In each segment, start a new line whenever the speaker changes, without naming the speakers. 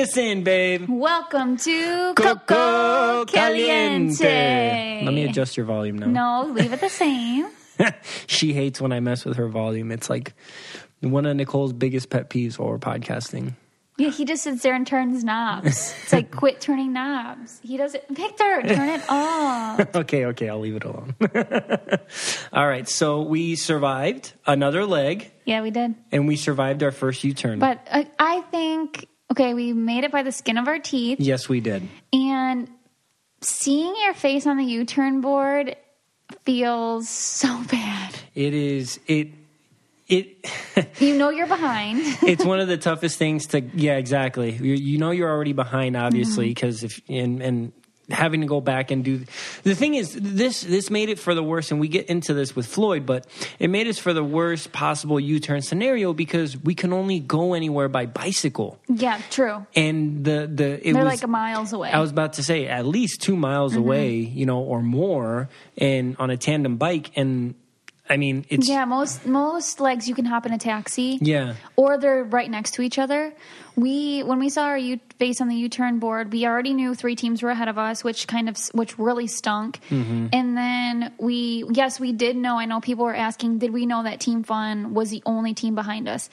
Bring us in, babe.
Welcome to
Coco
Coco
Caliente.
Caliente.
Let me adjust your volume now.
No, leave it the same.
she hates when I mess with her volume. It's like one of Nicole's biggest pet peeves while we're podcasting.
Yeah, he just sits there and turns knobs. It's like quit turning knobs. He doesn't. Victor, turn it off.
okay, okay, I'll leave it alone. All right, so we survived another leg
Yeah, we did.
and we survived our first U turn.
But uh, I think okay, we made it by the skin of our teeth,
yes, we did.
and seeing your face on the U-turn board feels so bad.
It is it it
You know you're behind.
it's one of the toughest things to yeah exactly you, you know you're already behind obviously
Mm-hmm.
because if and and having to go back and do the thing is this this made it for the worst and we get into this with floyd but it made us for the worst possible u-turn scenario because we can only go anywhere by bicycle
yeah, true.
and the the it
They're
was
like miles away.
I was about to say at least two miles
Mm-hmm.
away, you know, or more, and on a tandem bike. And I mean, it's
yeah, most most legs you can hop in a taxi.
yeah.
or they're right next to each other. We when we saw our U face on the U-turn board, we already knew three teams were ahead of us, which kind of which really stunk.
Mm-hmm.
And then we yes, we did know. I know people were asking, did we know that Team Fun was the only team behind us?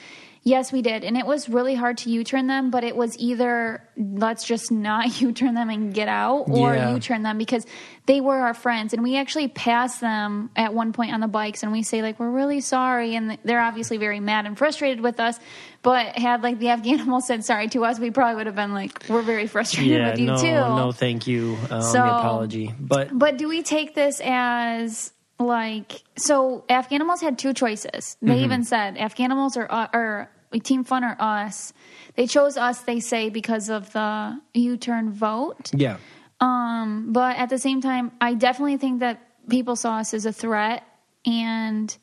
Yes, we did. And it was really hard to U-turn them, but it was either let's just not U-turn them and get out or
Yeah.
U-turn them because they were our friends and we actually passed them at one point on the bikes and we say like we're really sorry and they're obviously very mad and frustrated with us but had like the afghan animal said sorry to us we probably would have been like we're very frustrated
Yeah,
with you
no,
too
no, thank you on
So-
the apology. But
but do we take this as like so afghanimals had two choices
Mm-hmm.
they even said afghanimals or uh, or team fun or us they chose us they say because of the u-turn vote
yeah,
um, but at the same time, I definitely think that people saw us as a threat, and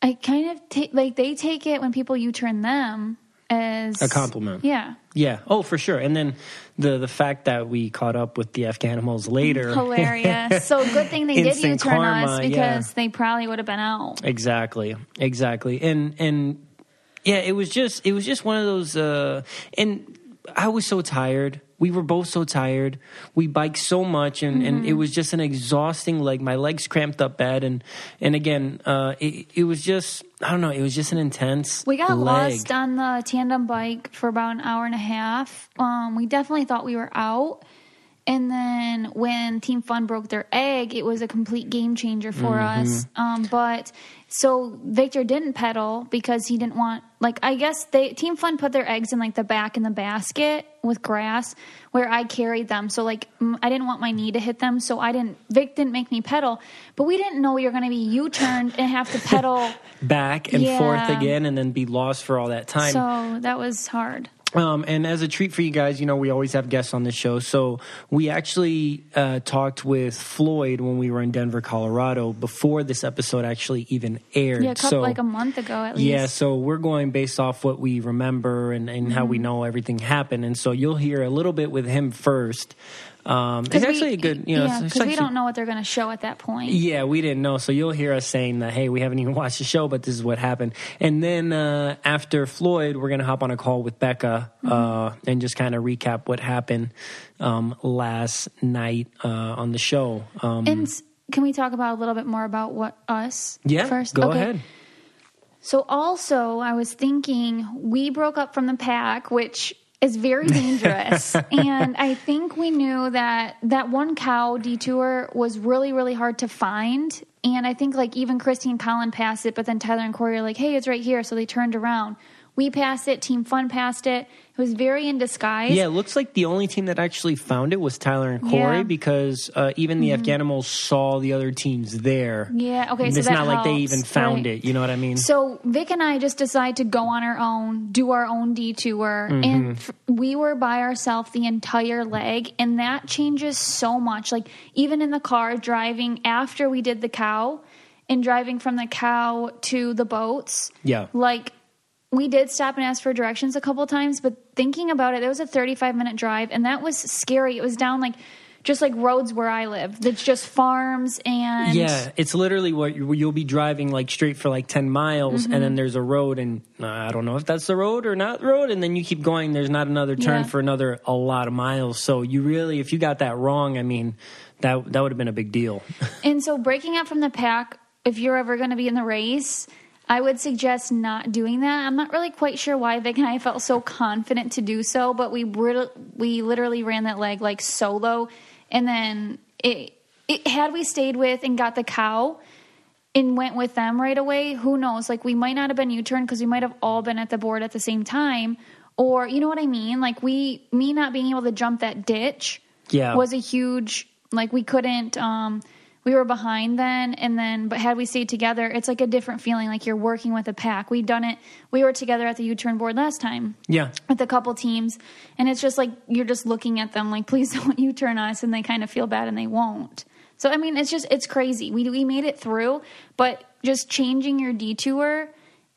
I kind of take like they take it when people U-turn them as
A compliment.
Yeah,
yeah. Oh, for sure. And then the the fact that we caught up with the Afghanimals later,
hilarious. so good thing they did U-turn
karma,
us
yeah.
because they probably would have been out.
Exactly, exactly, and and yeah, it was just it was just one of those, uh, and I was so tired. We were both so tired. We biked so much, and, and
Mm-hmm.
it was just an exhausting. Like my legs cramped up bad, and and again, uh, it, it was just I don't know. It was just an intense.
We got
leg.
lost on the tandem bike for about an hour and a half. Um, we definitely thought we were out. And then when Team Fun broke their egg, it was a complete game changer for
Mm-hmm.
us. Um, but so Victor didn't pedal because he didn't want, like, I guess they Team Fun put their eggs in like the back in the basket with grass where I carried them. So like I didn't want my knee to hit them, so I didn't. Vic didn't make me pedal, but we didn't know we were going to be U-turned and have to pedal.
back and
Yeah.
forth again, and then be lost for all that time.
so that was hard.
Um, and as a treat for you guys, you know, we always have guests on the show. So we actually uh, talked with Floyd when we were in Denver, Colorado, before this episode actually even aired.
Yeah, a couple,
so,
like a month ago at least.
yeah, so we're going based off what we remember and, and how we
Mm-hmm.
know everything happened. And so you'll hear a little bit with him first. Um, it's
'Cause we-
actually a good, you know,
yeah, because we don't know what they're going to show at that point.
yeah, we didn't know. So you'll hear us saying that, hey, we haven't even watched the show, but this is what happened. And then uh, after Floyd, we're going to hop on a call with Becca
Mm-hmm.
uh, and just kind of recap what happened um, last night uh, on the show. Um,
And can we talk about a little bit more about what us
yeah,
first?
go
Okay.
ahead.
So also, I was thinking we broke up from the pack, which is very dangerous. and I think we knew that that one cow detour was really, really hard to find. And I think like even Christie and Colin passed it, but then Tyler and Korey are like, hey, it's right here. So they turned around. We passed it, Team Fun passed it. It was very in disguise.
Yeah, it looks like the only team that actually found it was Tyler and Korey
Yeah. Mm-hmm.
because uh, even the Afghanimals saw the other teams there.
Yeah, okay, so
it's not like they even found
right.
it. You know what I mean?
So Vic and I just decided to go on our own, do our own detour,
Mm-hmm.
and f- we were by ourselves the entire leg, and that changes so much. Like even in the car driving after we did the cow, and driving from the cow to the boats.
Yeah.
like we did stop and ask for directions a couple times, but thinking about it, it was a 35 minute drive, and that was scary. It was down like just like roads where I live. That's just farms and
Yeah, it's literally what you- you'll be driving like straight for like 10 miles
Mm-hmm.
and then there's a road and uh, I don't know if that's the road or not the road and then you keep going there's not another turn
Yeah.
for another a lot of miles. So you really if you got that wrong, I mean, that that would have been a big deal.
And so breaking up from the pack, if you're ever going to be in the race, I would suggest not doing that. I'm not really quite sure why Vic and I felt so confident to do so, but we we literally ran that leg like solo, and then it, it had we stayed with and got the cow and went with them right away. Who knows? Like we might not have been U-turn because we might have all been at the board at the same time, or you know what I mean? Like we me not being able to jump that ditch
Yeah.
was a huge like we couldn't um we were behind then and then but had we stayed together it's like a different feeling like you're working with a pack. We've done it we were together at the u-turn board last time.
Yeah.
with a couple teams and it's just like you're just looking at them like please don't u-turn us and they kind of feel bad and they won't. So i mean it's just it's crazy. We we made it through but just changing your detour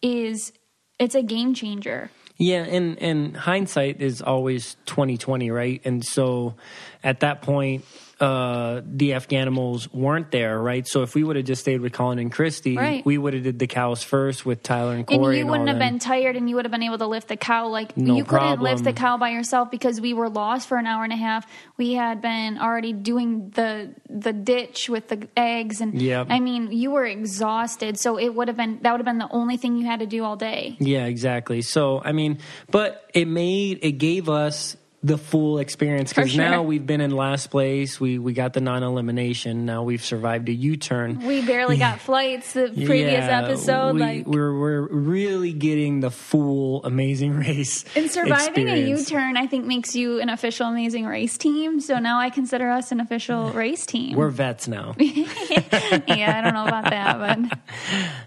is it's a game changer.
Yeah, and and hindsight is always twenty twenty, right? And so at that point, uh, the Afghanimals weren't there, right? So if we would have just stayed with Colin and Christie,
Right.
we would have did the cows first with Tyler and
Korey.
and
you
all
wouldn't have
them.
been tired and you would have been able to lift the cow like
No
you couldn't lift the cow by yourself because we were lost for an hour and a half we had been already doing the the ditch with the eggs and
Yep.
i mean you were exhausted so it would have been that would have been the only thing you had to do all day
Yeah, exactly. So I mean, but it made it gave us the full experience because
sure.
now we've been in last place. We we got the non elimination. Now we've survived a U turn.
we barely got flights the previous episode
we,
like
we're we're really getting the full amazing race.
and surviving a
experience.
U-turn, I think, makes you an official Amazing Race team. So now I consider us an official race team.
We're vets now.
yeah, I don't know about that, but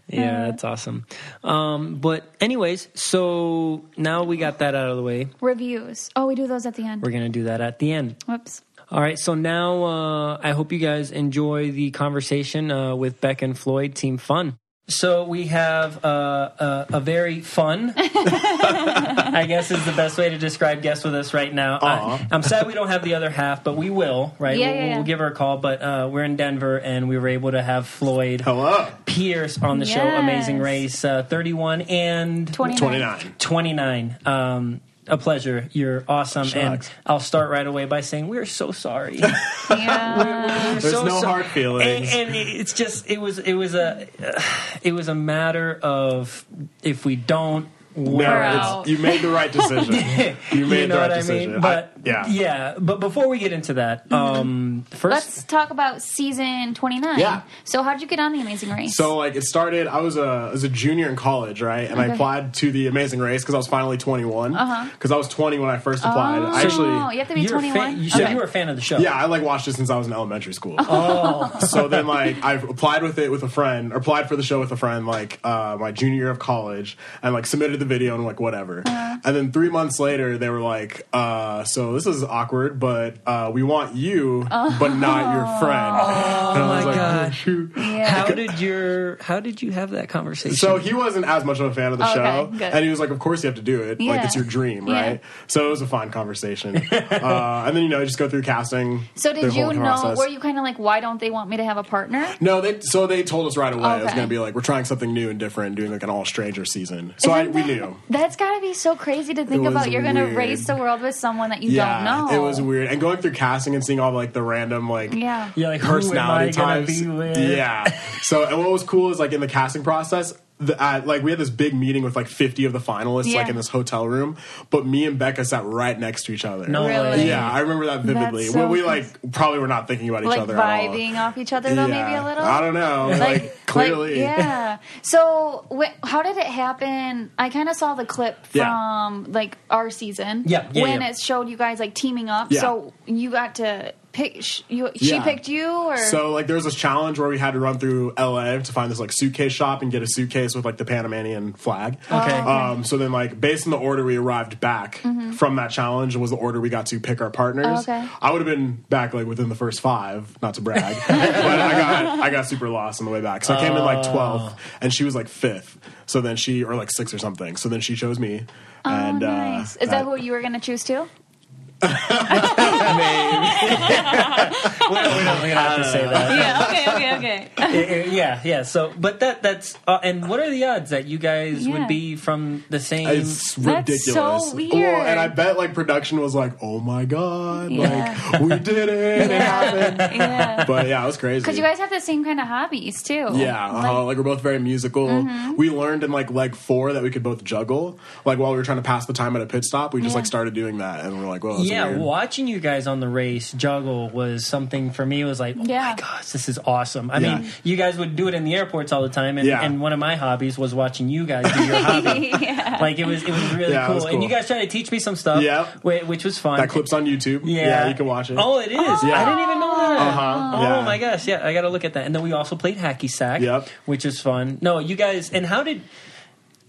Yeah, that's awesome. Um, but anyways, so now we got that out of the way.
reviews. Oh, we do those at the end.
We're gonna do that at the end.
Whoops.
All right, so now uh, I hope you guys enjoy the conversation uh, with Beck and Floyd, Team Fun. So we have uh, a, a very fun, I guess is the best way to describe guest with us right now. I, am sad we don't have the other half, but we will, right?
Yeah,
we'll,
yeah, yeah.
we'll give her a call, but uh, we're in Denver and we were able to have Floyd
Hello.
Pierce on the show, Amazing Race, uh, 31 and
29.
29.
29. Um, a pleasure. You're awesome. And I'll start right away by saying we're so sorry.
Yeah.
There's
so
no
so-
hard feelings.
And, and it's just it was it was a it was a matter of if we don't
No,
we're
out.
it's, you made the right decision. You made
you know
the right
what I
decision.
mean? But
yeah.
yeah. But before we get into that, um, 1st
Let's talk about season 29.
Yeah.
So, how'd you get on the Amazing Race?
So like it started. I was a I was a junior in college, right? And I applied to the Amazing Race because I was finally 21. Because
Uh-huh.
I was 20 when I first applied.
oh,
I actually,
you have to be 21.
fan, you said
Okay.
you were a fan of the show.
yeah, I like watched it since I was in elementary school. Oh. so then like I applied with it with a friend, or applied for the show with a friend, like uh, my junior year of college, and like submitted the video and like whatever.
Uh-huh.
And then three months later, they were like, uh, "So this is awkward, but uh, we want you, but not your friend."
Oh
and I was
my
like,
God.
"Oh, shoot."
How did your How did you have that conversation?
So he wasn't as much of a fan of the
Okay,
show,
good.
and he was like, "Of course you have to do it. Like it's your dream,
Yeah.
right?" So it was a fine conversation. uh, and then you know, you just go through casting.
So, did you know?
process.
Were you kind of like, why don't they want me to have a partner?
No, they so they told us right away it was going to be like we're trying something new and different, doing like an all stranger season. So I,
Isn't
we knew.
That's got to be so crazy to think about. You're going to
weird.
race the world with someone that you
yeah,
don't know.
it was weird. And going through casting and seeing all like the random like
Yeah.
You're like, who am I
personality
gonna
types.
be with?
Yeah. So and what was cool is like in the casting process, the, at, like we had this big meeting with like 50 of the finalists
Yeah.
like in this hotel room, but me and Becca sat right next to each other.
No
Really?
Yeah, I remember that vividly.
So
we, we like probably were not thinking about each
like
other at all.
vibing off each other though, maybe a little.
I don't know. Like, clearly.
yeah. So, wh- how did it happen? I kind of saw the clip
Yeah.
from like our season.
Yeah, yeah,
when
yeah.
it showed you guys like teaming up.
Yeah.
So you got to pick. Sh- you, she
Yeah.
picked you, or
So like there was this challenge where we had to run through LA to find this like suitcase shop and get a suitcase with like the Panamanian flag.
Okay.
Um, so then like based on the order we arrived back from that challenge was the order we got to pick our partners.
Mm-hmm. Okay.
I would have been back like within the first five, not to brag, but I got I got super lost on the way back. So I came in like
Oh.
12th and she was like fifth. So then she or like six or something. So then she chose me.
Oh,
and
nice.
uh,
Is that who you were going to choose too?
We don't, we don't, we don't have to say that.
Yeah. Okay. Okay. Okay.
Uh, yeah, yeah. So, but that that's uh, and what are the odds that you guys
Yeah.
would be from the same?
It's
That's
ridiculous.
so weird.
Well, and I bet like production was like, "Oh my god,
Yeah.
like we did it, it happened."
yeah.
But yeah, it was crazy.
Because you guys have the same kind of hobbies too.
yeah, uh, like, we're both very musical.
Mm-hmm.
We learned in like leg four that we could both juggle. Like while we were trying to pass the time at a pit stop, we just
Yeah.
like started doing that, and we're like, "Well, that's
yeah,
weird.
watching you guys on the race juggle was something for me. It was like, oh
Yeah.
my gosh, this is awesome. I
Yeah.
mean, you guys would do it in the airports all the time, and,
Yeah.
and one of my hobbies was watching you guys do your hobby.
yeah.
Like it was, it was really
Yeah, it
cool.
was
and you guys tried to teach me some stuff, yeah, which was fun.
That clip's on YouTube.
Yeah.
you can watch it.
Oh, it is. I didn't even know that.
Uh-huh.
Oh
Yeah.
my gosh, yeah, I got to look at that. And then we also played hacky sack,
Yep.
which is fun. No, you guys, and how did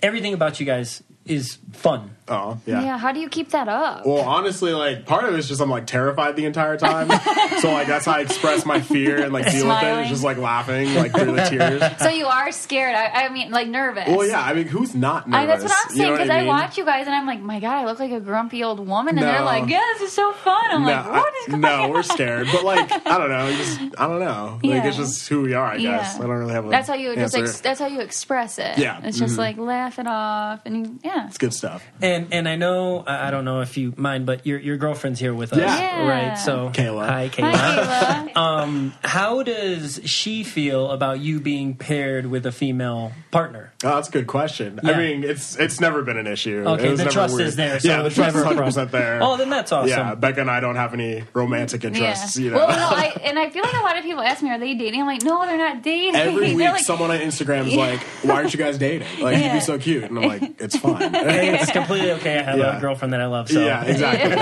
everything about you guys is fun?
Oh,
yeah.
yeah.
How do you keep that up?
Well, honestly, like part of it's just I'm like terrified the entire time. so like that's how I express my fear and like deal with it. It's just like laughing like through the tears.
so you are scared. I, I mean, like nervous.
Well, yeah. I mean, who's not nervous?
I, that's what I'm
You know
saying
what
because I, watch you guys and I'm like, my God, I look like a grumpy old woman, and they're like, yeah, this is so fun. I'm
No,
like, what is
I-
going
no,
on?
we're scared, but like I don't know, just I don't know. Like
Yeah.
it's just who we are, I guess.
Yeah.
I don't really have a
That's how you just ex- that's how you express it.
Yeah.
it's just
Mhm.
like laugh it off, and you, yeah,
it's good stuff.
And and I know I I don't know if you mind, but your your girlfriend's here with us,
Yeah.
Yeah.
right? So
Kayla.
hi Kayla.
Hi, Kayla.
Um, how does she feel about you being paired with a female partner?
Oh, that's a good question.
Yeah.
I mean, it's it's never been an issue.
Okay, the
never
trust
weird.
is there, so
yeah, the
it's
trust is hundred percent there.
Oh, then that's awesome.
Yeah, Becca and I don't have any romantic interests.
yeah.
You know.
Well, no, I and I feel like a lot of people ask me, are they dating? I'm like, no, they're not dating.
Every
They're
week,
like,
someone on Instagram is like, "Why aren't you guys dating? Like, you'd be so cute." And I'm like, "It's fine."
it's completely okay. I have
Yeah.
a girlfriend that I love. So
yeah, exactly.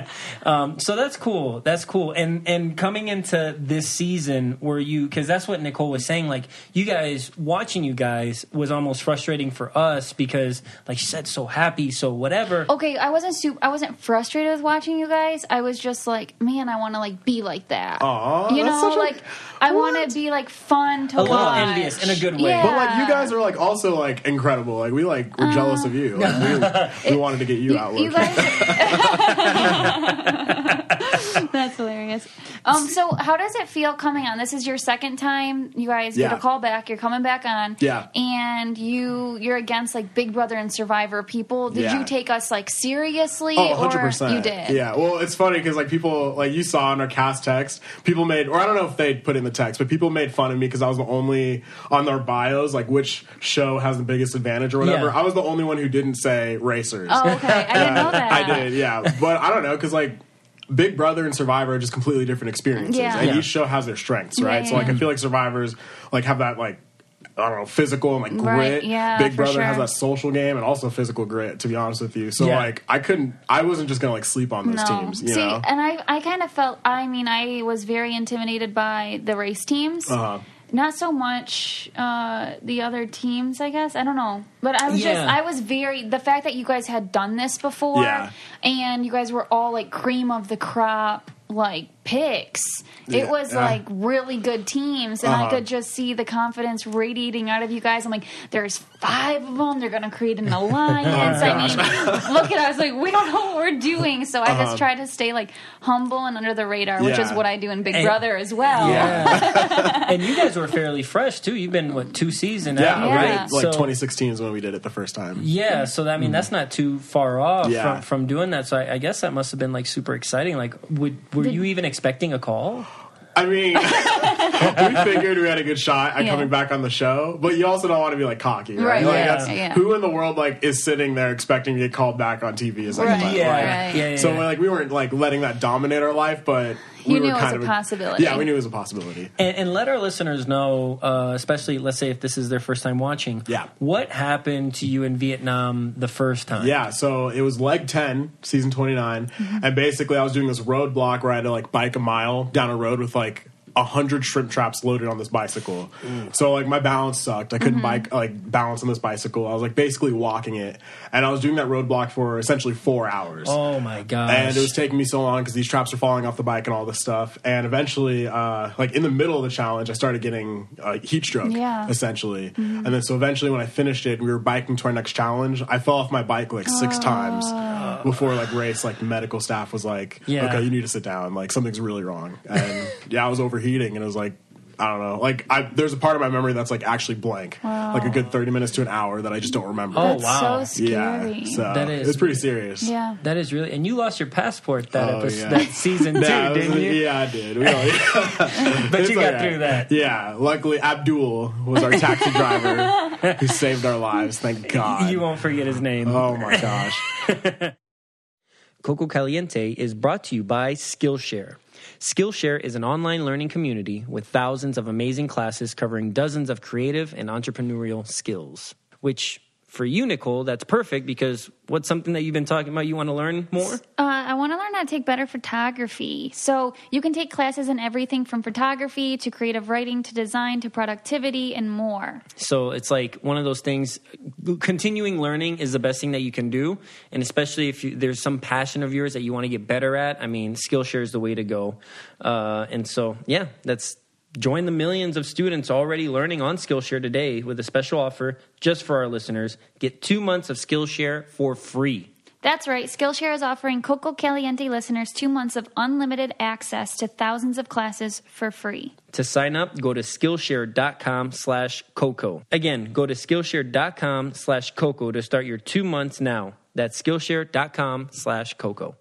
Um, so that's cool. That's cool. And and coming into this season, were you because that's what Nicole was saying. Like you guys watching you guys was almost frustrating for us because, like she said, so happy, so whatever.
Okay, I wasn't super, I wasn't frustrated with watching you guys. I was just like, man, I want to like be like that.
Aw,
you
that's
know,
such a-
like I want to be like fun to
A little
watch.
envious in a good way.
Yeah.
But like, you guys are like also like incredible. Like, we like we're jealous of you. Like, we, we wanted to get you, out.
You guys. That's hilarious. Um, so how does it feel coming on? This is your second time. You guys get
Yeah.
a call back. You're coming back on.
Yeah.
And you you're against like Big Brother and Survivor people. Did
Yeah.
you take us like seriously?
Oh, 100%.
You did.
Yeah. Well, it's funny because like people, like you saw in our cast text, people made, or I don't know if they put in the text, but people made fun of me because I was the only on their bios, like which show has the biggest advantage or whatever.
Yeah.
I was the only one who didn't say racers.
Oh, okay. I didn't know that.
I did, yeah. But I don't know because like. Big Brother and Survivor are just completely different experiences,
Yeah.
and
Yeah.
each show has their strengths, right?
Yeah,
So like, I feel like Survivors like have that like I don't know physical and like
Right,
grit.
yeah,
Big
for
Brother has
sure.
that social game and also physical grit. To be honest with you, so
Yeah.
like I couldn't, I wasn't just gonna like sleep on those teams. You
See,
know?
and I, I kind of felt. I mean, I was very intimidated by the race teams.
Uh-huh.
Not so much uh, the other teams, I guess. I don't know, but I was just, I was very. The fact that you guys had done this before,
Yeah.
and you guys were all like cream of the crop, like picks.
Yeah,
It was
yeah.
like really good teams, and I
Uh-huh.
could just see the confidence radiating out of you guys. I'm like, there's five of them. They're going to create an alliance. I mean, look at us. Like, we don't know what we're doing. So I just try to stay like humble and under the radar, which
Uh-huh.
Is what I do in Big
And-
Brother as well.
Yeah. and you guys were fairly fresh too. You've been what two seasons
yeah,
out,
we
Yeah.
like
So-
2016 is when we did it the first time.
Yeah, so that, I mean that's not too far off
Yeah.
from, from doing that. So I, I guess that must have been like super exciting. Like, would were you even expecting a call?
I mean, we figured we had a good shot at
Yeah.
coming back on the show, but you also don't want to be like cocky, right?
Right,
Like,
yeah,
yeah.
Who in the world like is sitting there expecting to get called back on TV? Is like,
Right,
yeah,
like-
right.
yeah, yeah,
So
yeah.
like we weren't like letting that dominate our life, but we
You
were
knew it was
kind
a possibility.
Yeah, we knew it was a possibility.
And, and let our listeners know, uh, especially let's say if this is their first time watching,
Yeah.
what happened to you in Vietnam the first time?
Yeah, so it was leg 10, season 29.
Mm-hmm.
And basically, I was doing this roadblock where I had to like bike a mile down a road with like a hundred shrimp traps loaded on this bicycle. So like my balance sucked. I couldn't
Mm-hmm.
bike like balance on this bicycle. I was like basically walking it, and I was doing that roadblock for essentially four hours.
Oh my god!
And it was taking me so long because these traps are falling off the bike and all this stuff. And eventually, uh, like in the middle of the challenge, I started getting uh, heat stroke,
Yeah.
essentially. And then so eventually, when I finished it, we were biking to our next challenge. I fell off my bike like six times before like race. Like medical staff was like,
Yeah.
"Okay, you need to sit down. Like something's really wrong." And yeah, I was overheating, and it was like. I don't know. Like, I, there's a part of my memory that's like actually blank, like a good thirty minutes to an hour that I just don't remember.
Oh,
That's
wow.
so
yeah, so
That is-
it's pretty serious.
yeah.
That is really, and you lost your passport that
Oh,
episode,
yeah.
that season too,
Yeah,
didn't you?
Yeah, I did. We all,
But
It's
you got
alright.
through that.
Yeah, luckily Abdul was our taxi driver who saved our lives. Thank God.
You won't forget his name.
oh my gosh.
Coco Caliente is brought to you by Skillshare. Skillshare is an online learning community with thousands of amazing classes covering dozens of creative and entrepreneurial skills. Which, for you, Nicole, that's perfect because what's something that you've been talking about you want to learn more?
Uh, I want to learn how to take better photography. So you can take classes in everything from photography to creative writing to design to productivity and more.
So it's like one of those things. Continuing learning is the best thing that you can do, and especially if you, there's some passion of yours that you want to get better at. I mean, Skillshare is the way to go. Uh, and so, yeah, that's join the millions of students already learning on Skillshare today with a special offer just for our listeners. Get two months of Skillshare for free.
That's right. Skillshare is offering Coco Caliente listeners two months of unlimited access to thousands of classes for free.
To sign up, go to Skillshare.com slash Coco. Again, go to Skillshare.com slash Coco to start your two months now. That's Skillshare.com slash Coco.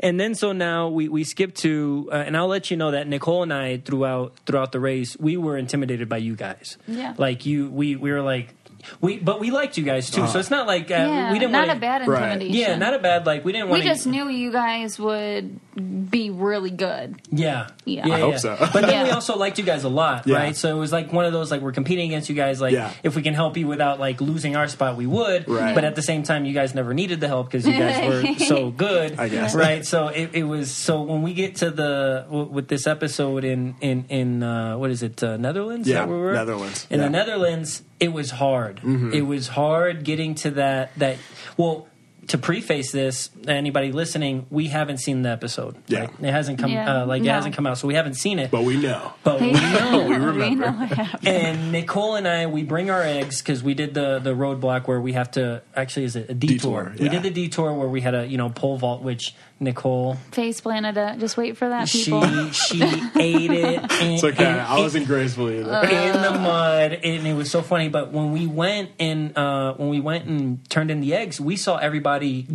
And then so now we, we skip to, uh, and I'll let you know that Nicole and I throughout throughout the race we were intimidated by you guys.
Yeah.
like you, we we were like, we but we liked you guys too. So it's not like uh,
yeah,
we didn't
not
wanna, not
a bad
Right.
intimidation.
Yeah, not a bad like we didn't
We
want
just knew you guys would be really good.
Yeah.
Yeah. I
hope so.
But then we
Yeah.
also liked you guys a lot,
Yeah.
right? So it was like one of those like we're competing against you guys. Like
Yeah.
if we can help you without like losing our spot, we would.
Right.
But at the same time, you guys never needed the help because you guys were so good.
I guess.
Right. So it, it was so when we get to the w- with this episode in in in uh, what is it uh, Netherlands? Is
Yeah,
that where we were?
Netherlands.
In the
Yeah. Mm-hmm.
Netherlands, it was hard. It was hard getting to that that well. To preface this, anybody listening, we haven't seen the episode.
Yeah.
right? it hasn't come
Yeah.
uh, like it hasn't come out, so we haven't seen it.
But we know.
But we know.
we
remember.
know.
And Nicole and I, we bring our eggs because we did the the roadblock where we have to actually is it a detour?
Detour,
We did the detour where we had a you know pole vault, which Nicole
Face planted it. Just wait for that,
she
people.
she ate it. And,
It's okay.
and-
I wasn't graceful either.
Uh,
in the mud, and it was so funny. But when we went and uh, when we went and turned in the eggs, we saw everybody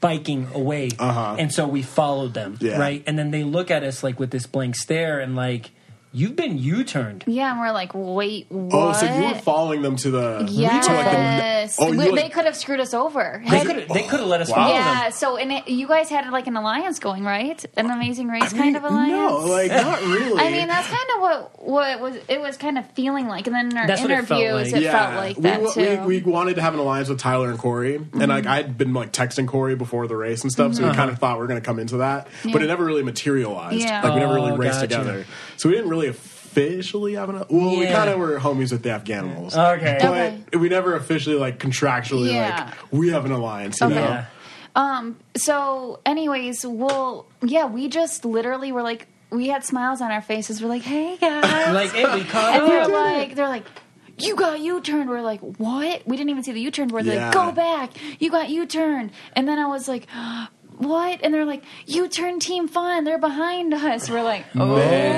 biking away,
Uh-huh.
and so we followed them,
Yeah.
right? And then they look at us like with this blank stare, and like, "You've been U-turned."
Yeah, and we're like, wait, what?
oh, so you were following them to the
Yes.
to like the oh,
We-
like,
they could have screwed us over.
They could they could have oh, let us
Wow.
follow
yeah,
them.
so and it, you guys had like an alliance going, right? An amazing race
I mean,
kind of alliance.
No, like not really.
I mean, that's kind of what what it was it was kind of feeling like, and then in our
That's what it felt
interviews,
like.
it felt like that
we,
too.
We, we wanted to have an alliance with Tyler and Korey, and mm-hmm. like I had been like texting Korey before the race and stuff, so we mm-hmm. kind of thought we were going to come into that, but it never really materialized.
Yeah.
Like we never really
Oh,
raced
gotcha.
together, so we didn't really officially have an. Well, we
Yeah.
kind of were homies with the Afghanimals.
Okay.
but
Okay.
we never officially like contractually
Yeah.
like we have an alliance. You
Okay.
know?
Yeah.
Um. So, anyways, well, yeah, we just literally were like, we had smiles on our faces. We're like, hey guys,
Like, hey, we caught
and they're
up.
like, they're like. You got U turned. We're like, what? We didn't even see the U turn. We're
Yeah.
like, go back. You got U turned. And then I was like, what? And they're like, you turn Team Fun. They're behind us. We're like,
Man.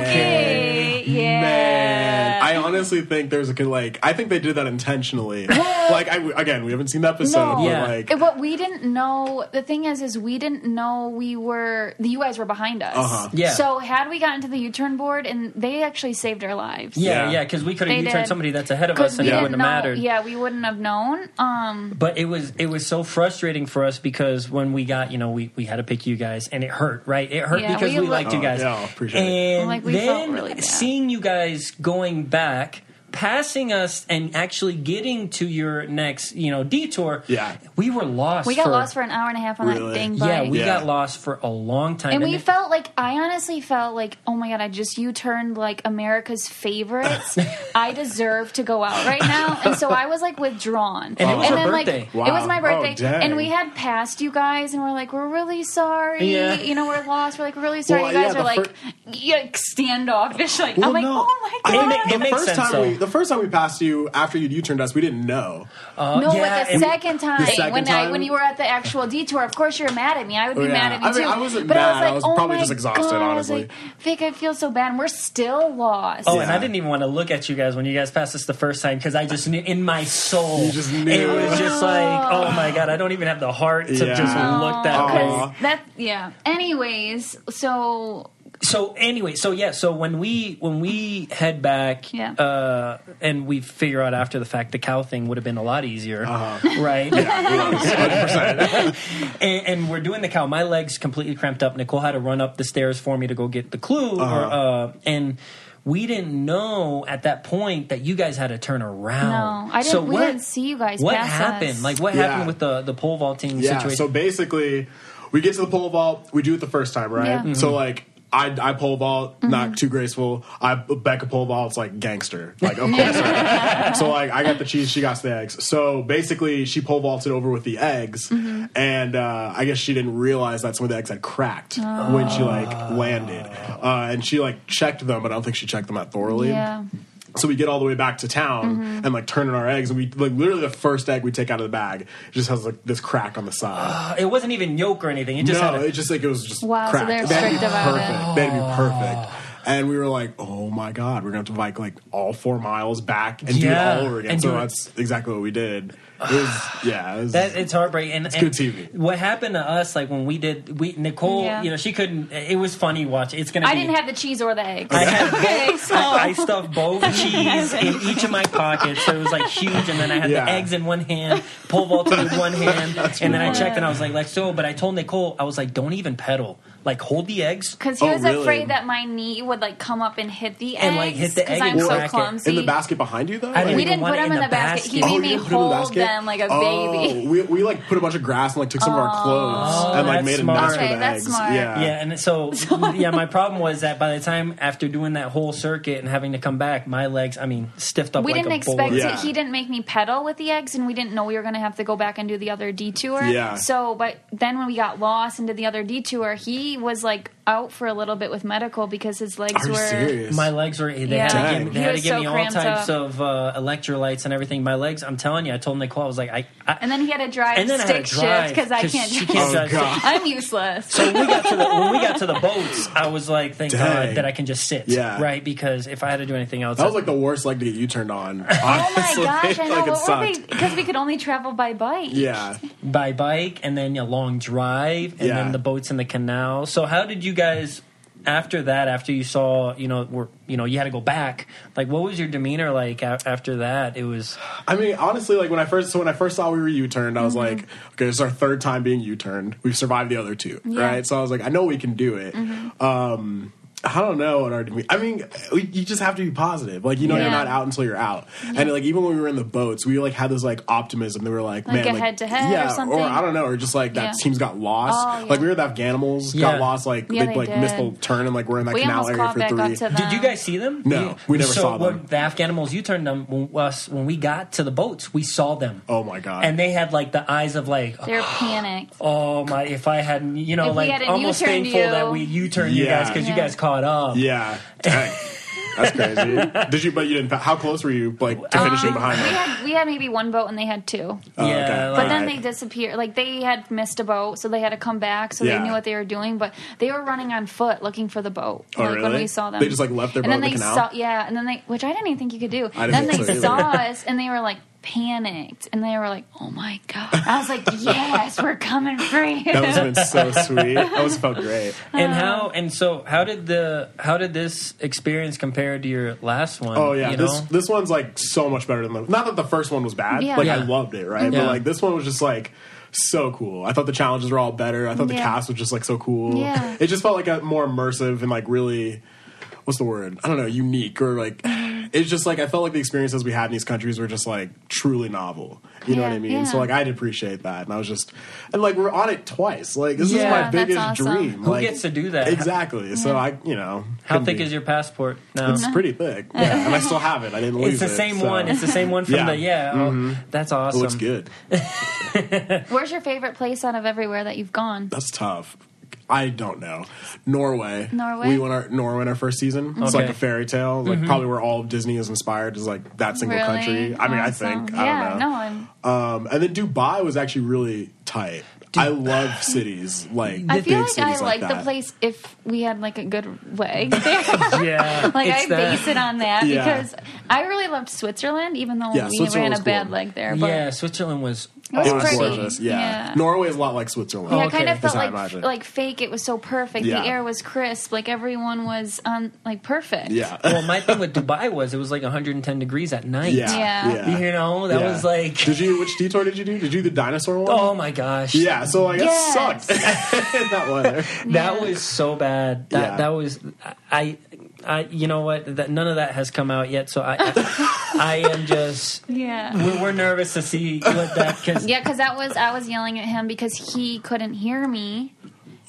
okay, yeah.
Man, I honestly think there's a good like. I think they did that intentionally. like, I again, we haven't seen the episode,
No,
but
Yeah.
like,
what we didn't know. The thing is, is we didn't know we were. The you guys were behind us.
Uh-huh.
Yeah.
So had we gotten to the U-turn board, and they actually saved our lives.
Yeah,
Yeah.
yeah, because we could have
They
U-turned somebody that's ahead of us, and it
didn't
wouldn't have mattered.
Yeah, we wouldn't have known. Um,
But it was it was so frustrating for us because when we got you know we, we had to pick you guys and it hurt right it hurt
Yeah,
because
we
we,
lo-
liked you
Oh,
guys
yeah, appreciate it.
and
Like, we felt
then
really bad.
seeing you guys going back passing us and actually getting to your next you know detour
Yeah.
we were lost
we got
for,
lost for an hour and a half on
Really?
that thing.
yeah we
Yeah.
got lost for a long time
and we
it-
felt like I honestly felt like, oh my god, I just you turned like America's favorites. I deserve to go out right now, and so I was like withdrawn.
And it was her
then
birthday.
like it was
Wow.
my
Oh,
birthday,
dang.
and we had passed you guys, and we're like, we're really sorry.
Yeah.
You know, we're lost. We're like, really sorry.
Well,
you guys
yeah,
are like, you like standoffish. Like
Well,
I'm like,
no.
oh my
It
god.
ma- it
the
makes
first
sense,
time
though.
we, the first time we passed you after you U-turned us, we didn't know.
uh,
no,
yeah,
but the
and-
second time,
second
when I when you were at the actual detour, of course you were mad at me. I would be
Oh, yeah.
mad at you
I mean,
too.
I wasn't
but I was
mad.
like,
I was
oh
probably just exhausted,
God. I was
honestly.
like, Vic, I feel so bad. And we're still lost.
Oh, and I didn't even want to look at you guys when you guys passed us the first time because I just knew in my soul.
You just knew.
It was just like, oh my god, I don't even have the heart to
Yeah.
just look that way.
That yeah. Anyways, so
So anyway, so yeah, so when we when we head back,
Yeah.
uh, and we figure out after the fact the cow thing would have been a lot easier, right? and, and we're doing the cow. My legs completely cramped up. Nicole had to run up the stairs for me to go get the clue, or, uh, and. We didn't know at that point that you guys had to turn around.
No, I didn't-
So
we
what-
didn't see you guys
What
pass
happened?
us.
Like what
Yeah.
happened with the the pole vaulting
Yeah.
situation?
So basically, we get to the pole vault. We do it the first time, right?
Yeah. Mm-hmm.
So like. I, I pole vault, not too graceful. I Becca pole vaults like gangster, like okay. course. right? so like I got the cheese, she got the eggs. So basically, she pole vaulted over with the eggs,
Mm-hmm.
and uh, I guess she didn't realize that some of the eggs had cracked when she like landed, uh, and she like checked them, but I don't think she checked them out thoroughly.
yeah.
So we get all the way back to town
Mm-hmm.
and like turn in our eggs, and we like literally the first egg we take out of the bag just has like this crack on the side.
it wasn't even yolk or anything. It just
no,
had a,
it just like it was just
Wow, so
cracked.
they're
They had
strict about
perfect.
it.
They had to be perfect. And we were like, oh my god, we're gonna have to bike like all four miles back and do it all over again.
and
So
do it-
that's exactly what we did. It was yeah, it was,
That it's heartbreaking. And, it's
good TV.
What happened to us, like when we did, we Nicole,
Yeah.
you know, she couldn't. It was funny watch. It's gonna.
I
be,
didn't have the cheese or the eggs.
I had
okay,
both,
so
I, I stuffed both cheese in each of my pockets, so it was like huge. And then I had
Yeah.
the eggs in one hand, pole vaulted with one hand, and then I checked and I was like, like so. But I told Nicole, I was like, don't even pedal. Like hold the eggs.
because he
Oh,
was
really?
afraid that my knee would like come up and hit the eggs
And, like, hit the egg
I'm so clumsy.
in the basket behind you though.
I didn't
we didn't put
it
them
in
in
the
the basket. He
basket.
made
Oh,
me
you didn't put it in the
hold
basket?
them like a
Oh,
baby.
we, we like put a bunch of grass and like took some of our clothes and like
that's
made a
smart.
nest for the
that's
eggs.
smart.
Yeah.
Yeah, and so yeah, my problem was that by the time after doing that whole circuit and having to come back, my legs, I mean, stiffed up.
We
like
didn't
a
expect.
Yeah.
it. He didn't make me pedal with the eggs, and we didn't know we were going to have to go back and do the other detour.
Yeah.
So, but then when we got lost and did the other detour, he was like out for a little bit with medical because his legs
Are you
were.
serious?
My legs were. They
Yeah.
had to
Dang.
give, me- they had to give
so
me all types
up.
of uh, electrolytes and everything. My legs. I'm telling you. I told Nicole. I was like, I. I
And then he had to drive
And then I
stick
drive,
shift because I can't.
she
drive.
can't
Oh,
drive.
God.
I'm useless.
So when we got to the when we got to the boats, I was like, thank
Dang.
God that I can just sit.
Yeah.
Right. Because if I had to do anything else,
That was like the worst leg to get you turned on.
oh my
honestly.
gosh! I know.
like it
we? Because we could only travel by bike.
Yeah.
by bike and then a long drive and
Yeah.
then the boats in the canal. So how did you guys after that? After you saw, you know, we're you know, you had to go back. Like, what was your demeanor like a- after that? It was
I mean, honestly, like when I first so when I first saw we were U-turned, I was
Mm-hmm.
like, okay, this is our third time being U-turned. We've survived the other two,
Yeah. Mm-hmm.
right? So I was like, I know we can do it. Um, I don't know what our. I mean, you just have to be positive. Like you know, you're not out until you're out. And like even when we were in the boats, we like had this like optimism. They were like,
Like
man,
a head-to-head or
yeah,
something?
I don't know, or just like that
Yeah.
teams got lost.
Oh, yeah.
Like we were the Afghanimals
Yeah.
got lost. Like
Yeah,
they,
they
like missed the turn and like we're in that
We
canal area for three.
up to them.
Did you guys see them?
No,
You-
we never
so
saw them.
The Afghanimals you turned them when, us, when we got to the boats, we saw them.
Oh my god!
And they had like the eyes of like,
They're panicked.
oh my! If I hadn't, you know,
If
like almost thankful
you.
that we U turned you guys because you guys caught up.
yeah, Dang. That's crazy. Did you? But you didn't. How close were you, like, to finishing um, behind
We
them?
had we had maybe one boat and they had two.
Oh,
yeah,
okay.
like-
But then
Alright.
they disappeared. Like they had missed a boat, so they had to come back. So
Yeah.
they knew what they were doing. But they were running on foot looking for the boat.
Oh,
like when
really?
we saw them,
They just, like, left their
and then
boat in
they
canal?
saw, yeah, and then they, which I didn't even think you could do.
I didn't
then
think
they
so
saw us and they were like panicked, and they were like, "Oh my god!" I was like, "Yes, we're coming for you."
That was been so sweet. That was felt great.
and how uh. and so how did the how did this experience compare to your last one?
Oh yeah,
you
this
know?
this one's like so much better than the. Not that the first one was bad.
Yeah.
Like
Yeah.
I loved it, right?
Yeah.
But like this one was just like so cool. I thought the challenges were all better. I thought the
Yeah.
cast was just like so cool.
Yeah.
It just felt like a more immersive and like really. What's the word? I don't know, unique or like. It's just like I felt like the experiences we had in these countries were just like truly novel. You know
Yeah,
what I mean?
yeah.
So like I'd appreciate that, and I was just and like we're on it twice. Like this
Yeah,
is my biggest
awesome.
dream.
Who
like,
gets to do that?
Exactly. So I, you know,
how thick
be-
is your passport now?
It's pretty thick, yeah, and I still have it. I didn't lose it.
It's the
it,
same
so-
one. It's the same one from
Yeah.
the yeah. Oh, mm-hmm. that's awesome.
It looks good.
Where's your favorite place out of everywhere that you've gone?
That's tough. I don't know. Norway.
Norway?
We went our Norway in our first season. It's
Okay.
like a fairy tale. Like probably where all of Disney is inspired is like that single
Really?
country. I mean, I
Awesome.
think. I
yeah,
don't know.
no, I'm.
Um, and then Dubai was actually really tight. I love cities like
I
big
feel like
cities
I like the
that.
place if we had like a good leg there.
Yeah,
like
it's
I
that-
base it on that
Yeah.
because I really loved Switzerland, even though
Yeah,
we
Switzerland
ran a
was
bad leg there. But
Yeah, Switzerland was.
It was
It was
pretty.
gorgeous. Yeah.
Yeah.
Norway is a lot like Switzerland.
yeah,
Oh,
it kind
okay.
of felt
That's how I
like like fake. It was so perfect.
Yeah.
The air was crisp. Like everyone was on like perfect.
Yeah.
Well, my thing with Dubai was it was like 110 degrees at night.
yeah.
Yeah.
You know, that
Yeah.
was like.
Did you which detour did you do? Did you do the dinosaur one?
Oh my gosh.
Yeah, so like
Yes.
that sucked in that weather.
That was so bad. That
Yeah.
that was I I you know what? That none of that has come out yet. So I I am just
Yeah.
we're, we're nervous to see what that because
Yeah, because that was I was yelling at him because he couldn't hear me,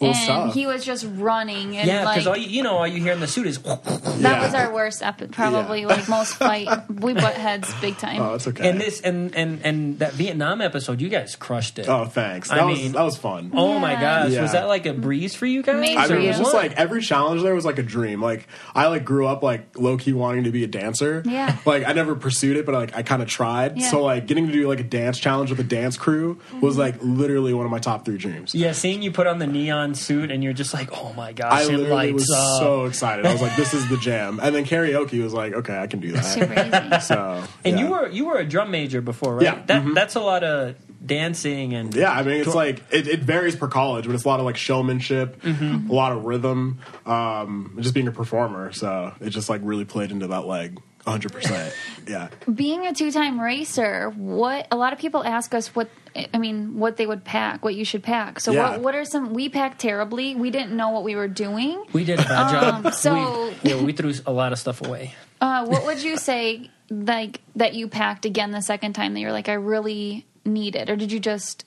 Well,
and
stop.
he was just running and
yeah
like
because all you, you know all you hear in the suit is
that
Yeah.
was our worst episode. Probably
Yeah.
like most fight we butt heads big time.
Oh, it's okay.
and this and and and that Vietnam episode you guys crushed it.
Oh, thanks. That
I
was
mean-
that was fun.
Oh my gosh,
Yeah.
was that like a breeze for you guys?
Maybe.
I mean, it was just like every challenge there was like a dream. Like I like grew up like low key wanting to be a dancer.
Yeah.
Like I never pursued it, but like I kind of tried.
Yeah.
So like getting to do like a dance challenge with a dance crew was mm-hmm. like literally one of my top three dreams.
yeah, seeing you put on the neon suit and you're just like, oh my gosh,
I
it
literally
lights
was
up.
so excited. I was like, "This is the jam!" And then karaoke was like, "Okay, I can do that."
Super easy.
So,
and
yeah.
you were you were a drum major before, right?
Yeah,
That
mhm.
that's a lot of dancing and
Yeah, I mean, it's like it, it varies per college, but it's a lot of like showmanship,
Mm-hmm.
a lot of rhythm, um, just being a performer. So it just like really played into that leg, hundred percent. Yeah,
Being a two-time racer, what a lot of people ask us what I mean, what they would pack, what you should pack. So
Yeah.
what what are some? We packed terribly. We didn't know what we were doing.
We did a bad
Um,
job.
so-
we, yeah, we threw a lot of stuff away.
Uh, what would you say like that you packed again the second time that you're like I really need it, or did you just?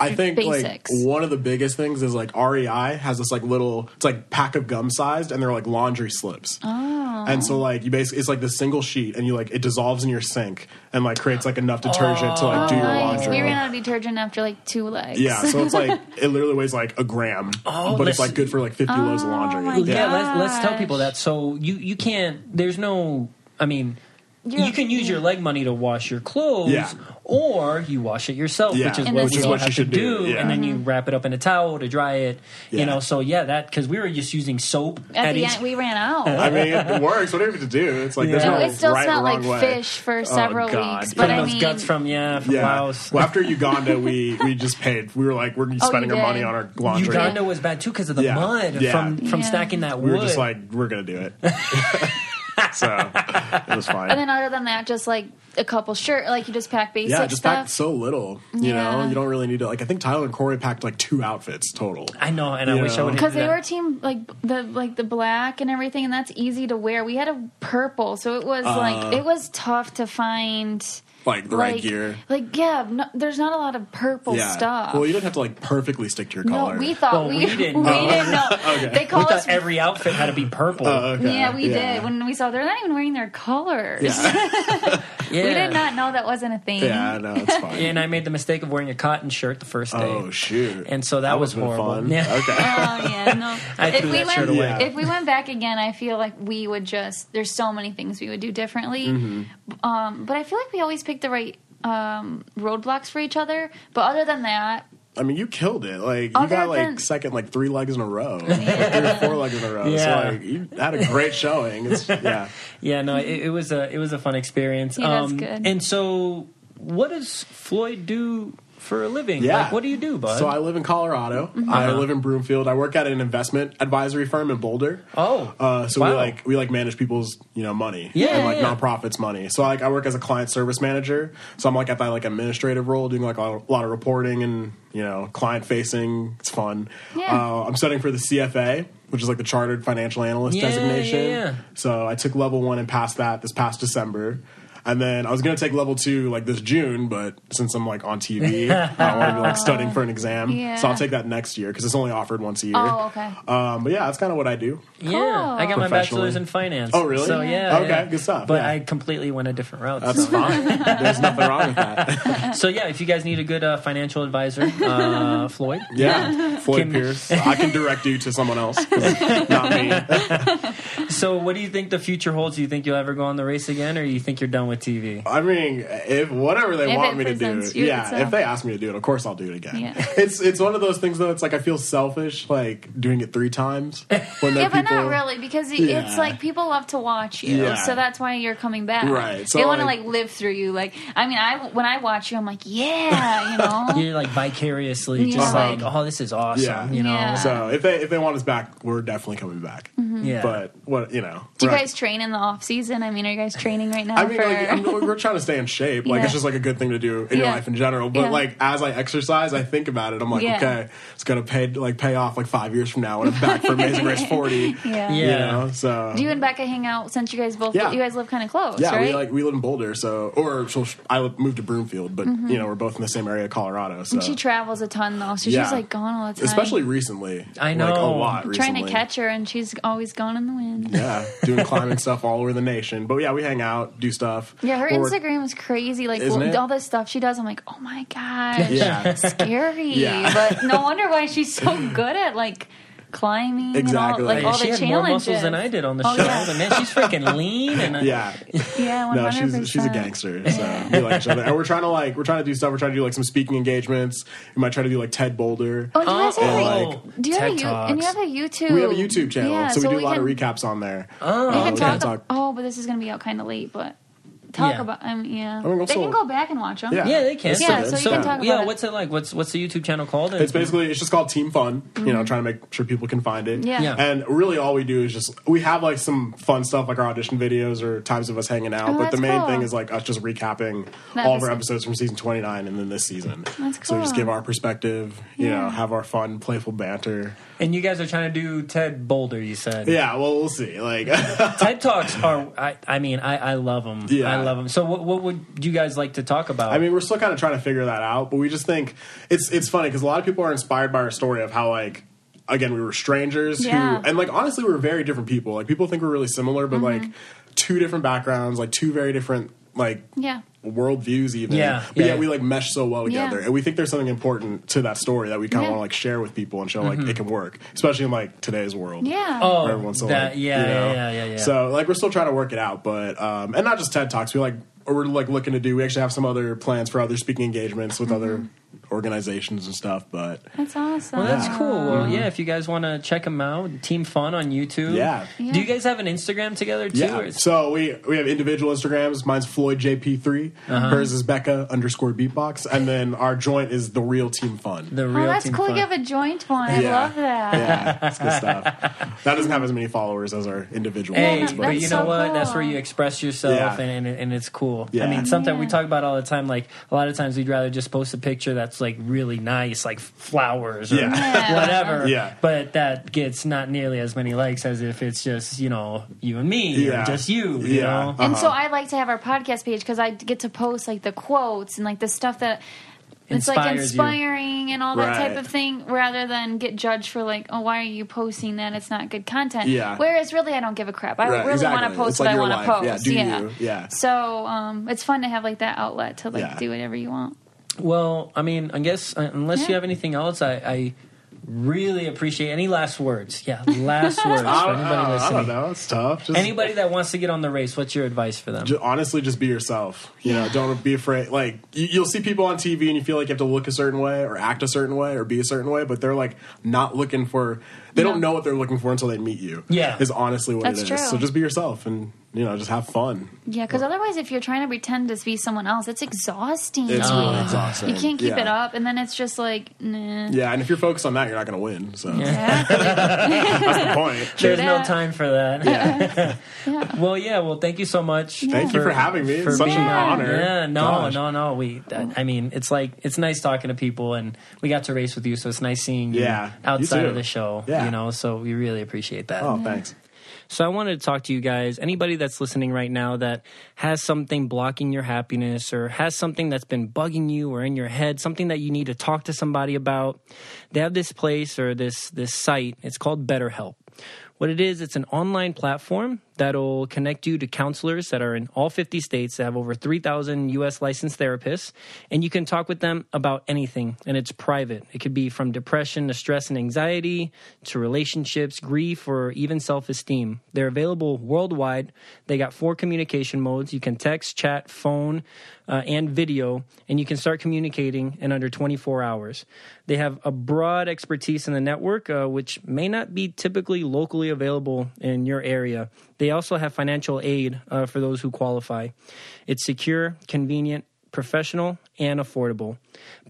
I think
Basics.
like one of the biggest things is like REI has this like little, it's like pack of gum sized, and they're like laundry slips. Oh, and so like you basically it's like this single sheet, and you like it dissolves in your sink and like creates like enough detergent to like do oh, your
Nice.
laundry.
We ran out of detergent after like two legs.
Yeah, so it's like it literally weighs like a gram,
Oh,
but it's like good for like fifty loads of laundry.
Oh, my
Yeah,
God.
let's, let's tell people that. So you you can't. There's no. I mean,
You're-
you can use your leg money to wash your clothes,
Yeah.
Or you wash it yourself,
Yeah,
which is
In
what
the
we
sink.
all
Which
have
you
to
should
do,
do, yeah.
and then you mm-hmm. wrap it up in a towel to dry it. You
Yeah.
know, so yeah, that because we were just using soap
At the
each-
end, we ran out.
I mean, it works. Whatever you have to do, it's like there's
Yeah.
no
it still
right or
smelled like
way.
fish for oh, several
God.
weeks,
From
but I
those
mean,
guts from yeah from
Yeah.
Laos.
Well, after Uganda, we we just paid. We were like, we're spending
Oh, you
our money on our laundry.
Uganda was bad too because of the mud from from stacking that wood.
we
wood.
were just like, we're gonna do it. so it was fine.
and then other than that, just like a couple shirt, like you just pack basic
yeah, just
stuff.
packed so little. You
Yeah.
know, you don't really need to. Like, I think Tyler and Korey packed like two outfits total.
I know, and I
You
wish I
know.
would
because they were team like the like the black and everything, and that's easy to wear. We had a purple, so it was like uh. it was tough to find
Like the
like
right gear.
like yeah. No, there's not a lot of purple
Yeah.
stuff.
Well, you didn't have to like perfectly stick to your
no,
color.
we thought
Well,
we,
we
we
didn't
didn't
know.
know.
Okay.
They call
We
us
every outfit had to be purple.
Oh, okay.
Yeah, we
Yeah.
did. When we saw they're not even wearing their colors.
Yeah.
Yeah.
We did not know that wasn't a thing.
Yeah, no, it's fine.
And I made the mistake of wearing a cotton shirt the first day.
Oh shoot!
And so that was horrible.
Fun.
Yeah.
Okay.
Oh yeah, no.
I
if
threw
we
that
went,
shirt away.
If we went back again, I feel like we would just. There's so many things we would do differently.
Mm-hmm.
Um, but I feel like we always pick the right um, roadblocks for each other. But other than that,
I mean, you killed it. Like you
Other
got like
than-
second, like three legs in a row, like, three or four legs in a row.
Yeah.
So like you had a great showing. It's, yeah.
Yeah, no, it, it was a it was a fun experience. Um,
Yeah, that's good.
And so, what does Floyd do for a living?
Yeah.
Like, what do you do, bud?
So I live in Colorado.
Mm-hmm.
I
Uh-huh.
live in Broomfield. I work at an investment advisory firm in Boulder.
Oh,
Uh, so we like we like manage people's you know money
Yeah,
and like
yeah.
nonprofits money. So like I work as a client service manager. So I'm like at that like administrative role, doing like a lot, a lot of reporting and you know client facing. It's fun.
Yeah.
Uh, I'm studying for the CFA, which is like the Chartered Financial Analyst
Yeah,
designation.
yeah, yeah.
So I took level one and passed that this past December. And then I was gonna take level two like this June, but since I'm like on TV, I don't want to be like studying for an exam.
Yeah.
So I'll take that next year because it's only offered once a year.
Oh, okay.
Um, but yeah, that's kind of what I do.
yeah, I got my
Professionally.
bachelor's in finance.
Oh, really?
So yeah,
Okay,
yeah.
good stuff,
But
yeah.
I completely went a different route.
That's
so.
fine. There's nothing wrong with that.
so yeah, if you guys need a good uh, financial advisor, uh, Floyd.
Yeah, Floyd
Kim-
Pierce. I can direct you to someone else, not me.
So what do you think the future holds? Do you think you'll ever go on the race again, or you think you're done with TV?
I mean, if whatever they
If
want me to do, yeah.
itself.
If they ask me to do it, of course I'll do it again.
Yeah.
It's it's one of those things though. It's like I feel selfish like doing it three times. When then
yeah, but not really because it-
Yeah.
it's like people love to watch you,
Yeah.
so that's why you're coming back.
Right, so,
they want to
like-
like live through you. Like, I mean, I when I watch you, I'm like, yeah, you know.
You're like vicariously just
Yeah.
like, oh, this is awesome.
Yeah.
You know.
Yeah.
So if they if they want us back, we're definitely coming back.
Yeah.
But what you know?
Mm-hmm. Do you guys train in the off season? I mean, are you guys training right now?
I mean,
for...
like, I'm, we're trying to stay in shape. Like,
Yeah.
it's just like a good thing to do in your life in general. But
Yeah.
like, as I exercise, I think about it. I'm like,
Yeah.
okay, it's gonna pay like pay off like five years from now when I'm back for Amazing Race 40.
yeah.
Yeah.
You know, so
Do you and Becca hang out since you guys both?
Yeah.
You guys live kind of close,
yeah,
right?
we like we live in Boulder, so or so I moved to Broomfield, but you know we're both in the same area of Colorado. So
Mm-hmm. and she travels a ton though, so
Yeah.
she's like gone all the time.
especially recently,
I know
like,
know.
a lot.
I'm trying to catch her, and she's always gone in the wind.
Yeah, doing climbing stuff all over the nation. But yeah, we hang out, do stuff.
Yeah, her
Or
Instagram is crazy. Like
Isn't
well,
it?
all this stuff she does, I'm like, oh my gosh,
Yeah.
scary.
Yeah.
But no wonder why she's so good at like climbing
Exactly.
and all, like all
she
the
had
challenges.
more muscles than I did on the
Oh,
show.
yeah.
But man, she's freaking lean. And I,
Yeah,
Yeah, one
no, she's she's a gangster. So we like each other, and we're trying to like we're trying to do stuff. We're trying to do like some speaking engagements. We might try to do like TED Boulder.
Oh, do you guys oh, have
And, like,
do you have a
TED
you, and you have a YouTube?
We have a YouTube channel,
Yeah,
so we do a lot
can,
of recaps on there.
Oh,
We can talk,
TED Talk.
Oh, but this is going to be out kind of late. But talk
Yeah.
about. Um, yeah,
mean,
they
also-
can go back and watch them.
Yeah.
Yeah, they can.
It's
Yeah, so
good.
you can talk
yeah,
about it.
what's it like? What's what's the YouTube channel called?
It's basically it's just called Team Fun. You know, trying to make sure people can find it.
Mm-hmm. Yeah.
Yeah.
And really, all we do is just we have like some fun stuff like our audition videos or times of us hanging out.
Oh,
but the
that's
main
cool.
thing is like us just recapping
The
all of our
episode.
episodes from season twenty nine and then this season.
That's
So we just
cool.
give our perspective. You
Yeah.
know, have our fun, playful banter.
And you guys are trying to do TED Boulder. You said.
Yeah. Well, we'll see. Like.
TED Talks are. I, I mean, I, I love them.
Yeah.
I love them. So, what, what would you guys like to talk about?
I mean, we're still kind of trying to figure that out, but we just think it's it's funny because a lot of people are inspired by our story of how like again we were strangers
Yeah.
who and like honestly we were very different people. Like people think we're really similar, but mm-hmm. like two different backgrounds, like two very different like
Yeah.
worldviews even.
Yeah,
but
yeah.
yet we like mesh so well together,
Yeah.
and we think there's something important to that story that we kind of
Yeah.
want to like share with people and show like it can work, especially in like today's world.
Yeah.
oh,
everyone's so
that,
like,
yeah,
you know?
yeah, yeah, yeah, yeah.
So like we're still trying to work it out, but um, and not just TED talks. We like or we're like looking to do. We actually have some other plans for other speaking engagements with other organizations and stuff. But
That's awesome.
well, that's cool. Well, yeah, if you guys want to check them out, Team Fun on YouTube.
Yeah.
Yeah.
Do you guys have an Instagram together too?
yeah, so we we have individual Instagrams. Mine's Floyd JP3.
Uh-huh.
Hers is Becca underscore Beatbox, and then our joint is the Real Team Fun.
the Real.
Oh, that's
Team
cool.
Fun.
You have a joint one. I
Yeah.
love that.
yeah, it's good stuff. That doesn't have as many followers as our individual
Hey,
ones,
but
that's
you know
so
what? That's where you express yourself,
Yeah.
and, and and it's cool.
Yeah.
I mean, sometimes we talk about all the time. Like a lot of times, we'd rather just post a picture that's like really nice, like flowers or
Yeah.
Yeah.
whatever.
Yeah.
But that gets not nearly as many likes as if it's just you know you and me,
Yeah.
or just you. You
Yeah.
know.
And so
Uh-huh.
I like to have our podcast page because I get to post like the quotes and like the stuff that it's like
inspires you.
inspiring and all that type of thing rather than get judged for like oh why are you posting that it's not good content
Yeah.
whereas really i don't give a crap i
Right,
really want to post
It's
what i want to post
Yeah, do you. Yeah.
so um it's fun to have like that outlet to like
Yeah.
do whatever you want
Well, I mean, I guess uh, unless you have anything else, I, I really appreciate any last words. Yeah, last words for
I,
anybody
I- I don't know. It's tough. Just,
Anybody that wants to get on the race, what's your advice for them?
ju- honestly, just be yourself. You know, don't be afraid. Like you, you'll see people on TV and you feel like you have to look a certain way or act a certain way or be a certain way, but they're like not looking for. They don't know what they're looking for until they meet you.
Yeah.
is honestly what
That's
it is.
true.
So just be yourself and you know just have fun.
yeah because otherwise if you're trying to pretend to be someone else it's exhausting
It's really exhausting.
you can't keep
Yeah.
it up and then it's just like nah
Yeah, and if you're focused on that, you're not going to win. So
Exactly.
that's the point.
There's no
that.
time for that.
Yeah.
Well, yeah. Well, thank you so much.
Thank you for having me. It's such an
being-
honor.
Yeah, no,
Gosh.
no, no. We, I mean, it's like it's nice talking to people, and we got to race with you, so it's nice seeing you
Yeah, you
outside
too.
of the show.
Yeah.
You know, so we really appreciate that.
Oh, thanks.
So I wanted to talk to you guys, anybody that's listening right now that has something blocking your happiness or has something that's been bugging you or in your head, something that you need to talk to somebody about. They have this place or this this site. It's called BetterHelp. What it is, it's an online platform that'll connect you to counselors that are in all 50 states that have over 3,000 US licensed therapists. And you can talk with them about anything, and it's private. It could be from depression to stress and anxiety to relationships, grief, or even self esteem. They're available worldwide. They got four communication modes. You can text, chat, phone, uh, and video, and you can start communicating in under 24 hours. They have a broad expertise in the network, uh, which may not be typically locally available in your area. They also have financial aid uh, for those who qualify. It's secure, convenient, professional, and affordable.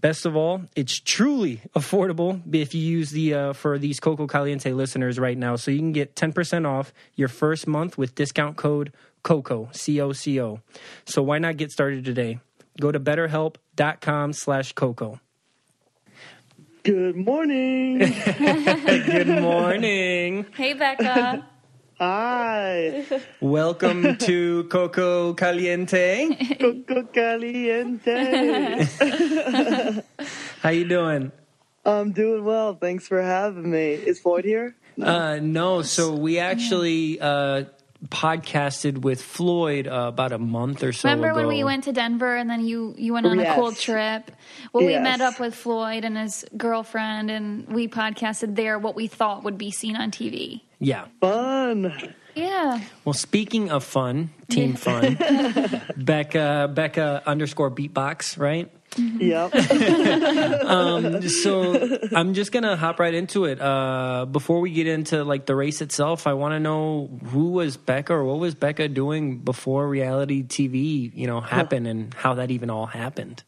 Best of all, it's truly affordable if you use the uh, for these Coco Caliente listeners right now. So you can get 10% off your first month with discount code COCO, C-O-C-O. So why not get started today? Go to betterhelp.com slash COCO.
Good morning.
Good morning.
hey becca
Hi.
Welcome to Coco Caliente.
Coco Caliente.
How you doing?
I'm doing well. Thanks for having me. Is Floyd here?
Uh, no, so we actually uh, podcasted with Floyd uh, about a month or so
Remember
ago.
when we went to Denver and then you you went on
Yes.
a cool trip? Well, we met up with Floyd and his girlfriend, and we podcasted there what we thought would be seen on TV.
Yeah.
Fun.
Yeah,
Well, speaking of fun, team fun, Becca Becca underscore beatbox, right?
Yep.
So I'm just gonna hop right into it. Uh, before we get into like the race itself, I want to know who was Becca or what was Becca doing before reality TV, you know, happened and how that even all happened.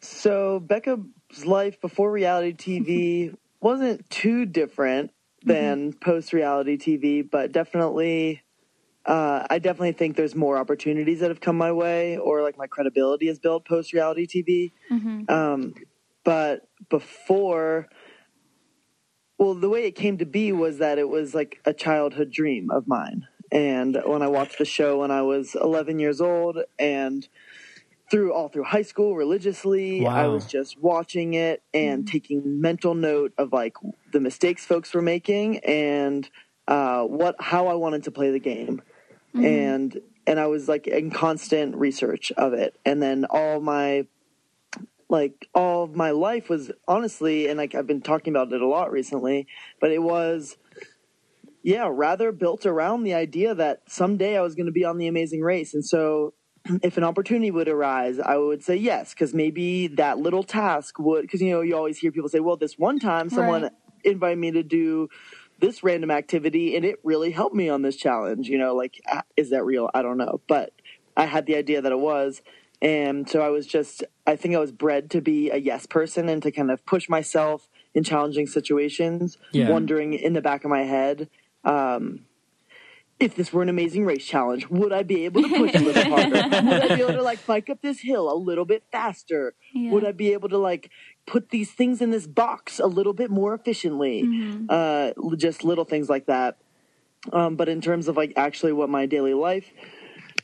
So Becca's life before reality TV wasn't too different than post reality TV, but definitely, uh, I definitely think there's more opportunities that have come my way, or like my credibility has built post reality TV. Um, but before, well, the way it came to be was that it was like a childhood dream of mine. And when I watched the show when I was 11 years old, and through all through high school religiously, I was just watching it and taking mental note of like the mistakes folks were making and uh, what how I wanted to play the game, and and I was like in constant research of it, and then all my like all of my life was honestly, and like I've been talking about it a lot recently, but it was yeah, rather built around the idea that someday I was going to be on the amazing race. And so if an opportunity would arise, I would say yes, because maybe that little task would, because you know, you always hear people say, well, this one time someone
Right.
invited me to do this random activity and it really helped me on this challenge. You know, like, ah, is that real? I don't know. But I had the idea that it was. And so I was just, I think I was bred to be a yes person and to kind of push myself in challenging situations,
Yeah.
wondering in the back of my head, um, if this were an amazing race challenge, would I be able to push a little harder? would I be able to like bike up this hill a little bit faster?
Yeah.
Would I be able to like put these things in this box a little bit more efficiently? Uh, just little things like that. Um, but in terms of like actually what my daily life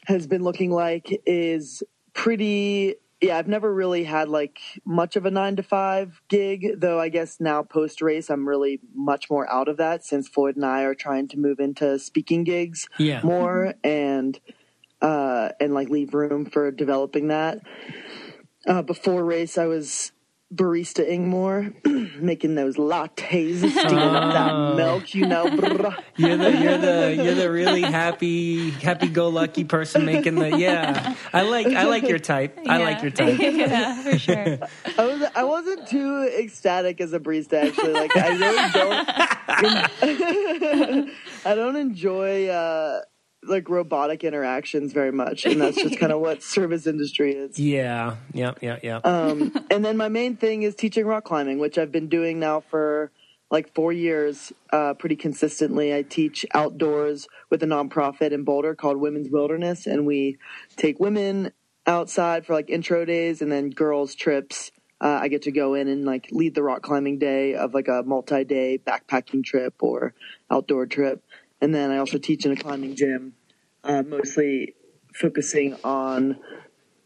has been looking like is pretty yeah, I've never really had like much of a nine to five gig, though I guess now post race, I'm really much more out of that since Floyd and I are trying to move into speaking gigs
Yeah.
more and, uh, and like leave room for developing that. Uh, before race, I was barista Ingmore, making those lattes, sticking up that milk, you know. brr.
You're the you're the you're the really happy happy go lucky person making the yeah. I like I like your type. I like your type.
yeah, for sure.
I was I wasn't too ecstatic as a barista actually. Like I really don't. I don't enjoy uh, like robotic interactions very much, and that's just kind of what service industry is.
Yeah. yeah, yeah, Yep.
Um, and then my main thing is teaching rock climbing, which I've been doing now for like four years, uh, pretty consistently. I teach outdoors with a nonprofit in Boulder called Women's Wilderness, and we take women outside for like intro days and then girls trips. Uh, I get to go in and like lead the rock climbing day of like a multi-day backpacking trip or outdoor trip, and then I also teach in a climbing gym, uh, mostly focusing on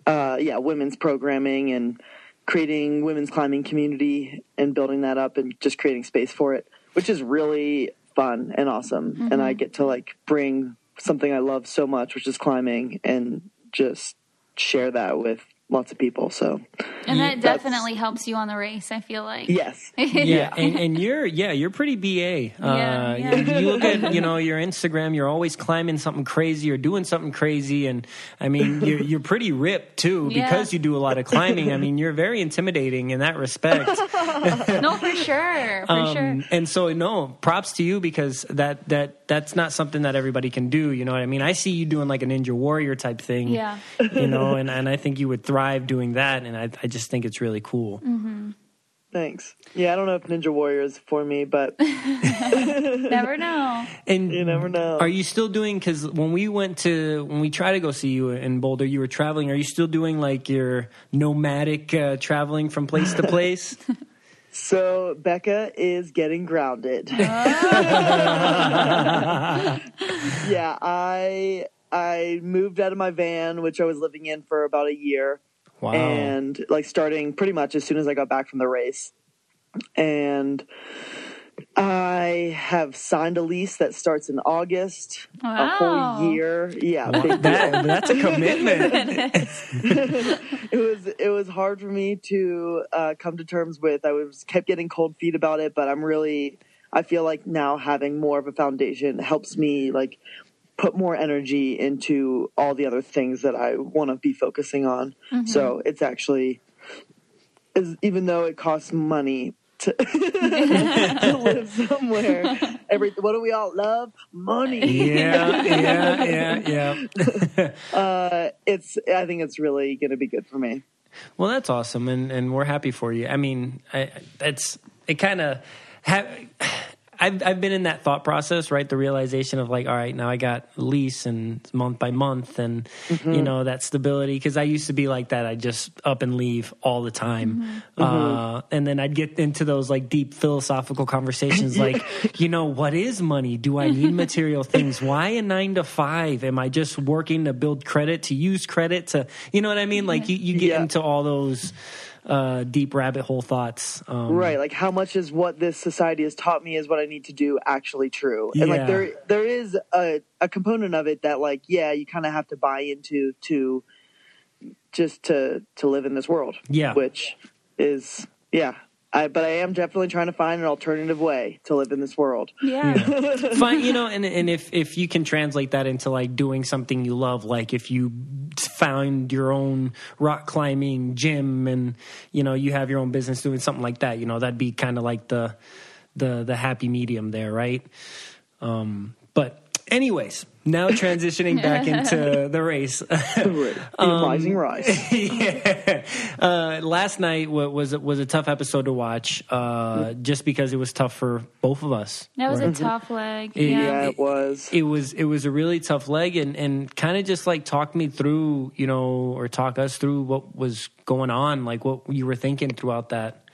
uh, yeah, women's programming and creating women's climbing community and building that up and just creating space for it, which is really fun and awesome. And I get to like bring something I love so much, which is climbing, and just share that with lots of people. So
And that definitely helps you on the race, I feel like.
yes,
yeah, and, and you're yeah you're pretty ba.
Yeah,
uh,
yeah.
You, you look at you know your Instagram, you're always climbing something crazy or doing something crazy, and I mean you're you're pretty ripped too
Yeah.
because you do a lot of climbing. I mean you're very intimidating in that respect.
no, for sure. For
Um,
sure.
And so no, props to you because that that that's not something that everybody can do. You know what I mean? I see you doing like a ninja warrior type thing.
Yeah.
You know, and, and I think you would thrive doing that, and I I just think it's really cool.
thanks. Yeah, I don't know if Ninja Warrior is for me, but
Never know.
And
you never know.
Are you still doing? Because when we went to when we tried to go see you in Boulder, you were traveling. Are you still doing like your nomadic uh, traveling from place to place?
So Becca is getting grounded. yeah, I I moved out of my van, which I was living in for about a year,
wow.
and like starting pretty much as soon as I got back from the race, and I have signed a lease that starts in August, a whole year. Yeah, big deal.
that, that's a commitment.
it was it was hard for me to uh, come to terms with. I was kept getting cold feet about it, but I'm really I feel like now having more of a foundation helps me like put more energy into all the other things that I want to be focusing on. So it's actually is even though it costs money to, to live somewhere. Every what do we all love? Money.
yeah, yeah, yeah, yeah.
Uh, it's I think it's really going to be good for me.
Well, that's awesome, and and we're happy for you. I mean, I, it's it kind of. Ha- I've I've been in that thought process, right? The realization of like, all right, now I got lease and month by month, and mm-hmm. you know that stability. Because I used to be like that. I just up and leave all the time, mm-hmm. Uh, mm-hmm. and then I'd get into those like deep philosophical conversations, like, you know, what is money? Do I need material things? Why a nine to five? Am I just working to build credit, to use credit, to you know what I mean? Like you, you get
Yeah.
into all those uh, deep rabbit hole thoughts, um,
right like how much is what this society has taught me is what i need to do actually true and
Yeah.
like there there is a, a component of it that like yeah you kind of have to buy into to just to to live in this world
Yeah.
which is yeah I, but I am definitely trying to find an alternative way to live in this world.
Yeah.
Fine, you know, and and if if you can translate that into like doing something you love, like if you found your own rock climbing gym and you know you have your own business doing something like that, you know, that'd be kind of like the the the happy medium there, right? Um, but anyways, now transitioning back into the race.
The
Um,
rising rise.
yeah. Uh, last night was was a tough episode to watch, uh, just because it was tough for both of us.
That was a tough leg.
Yeah.
Yeah.
Yeah, it was.
It was it was a really tough leg, and and kind of just like talk me through, you know, or talk us through what was going on, like what you were thinking throughout that.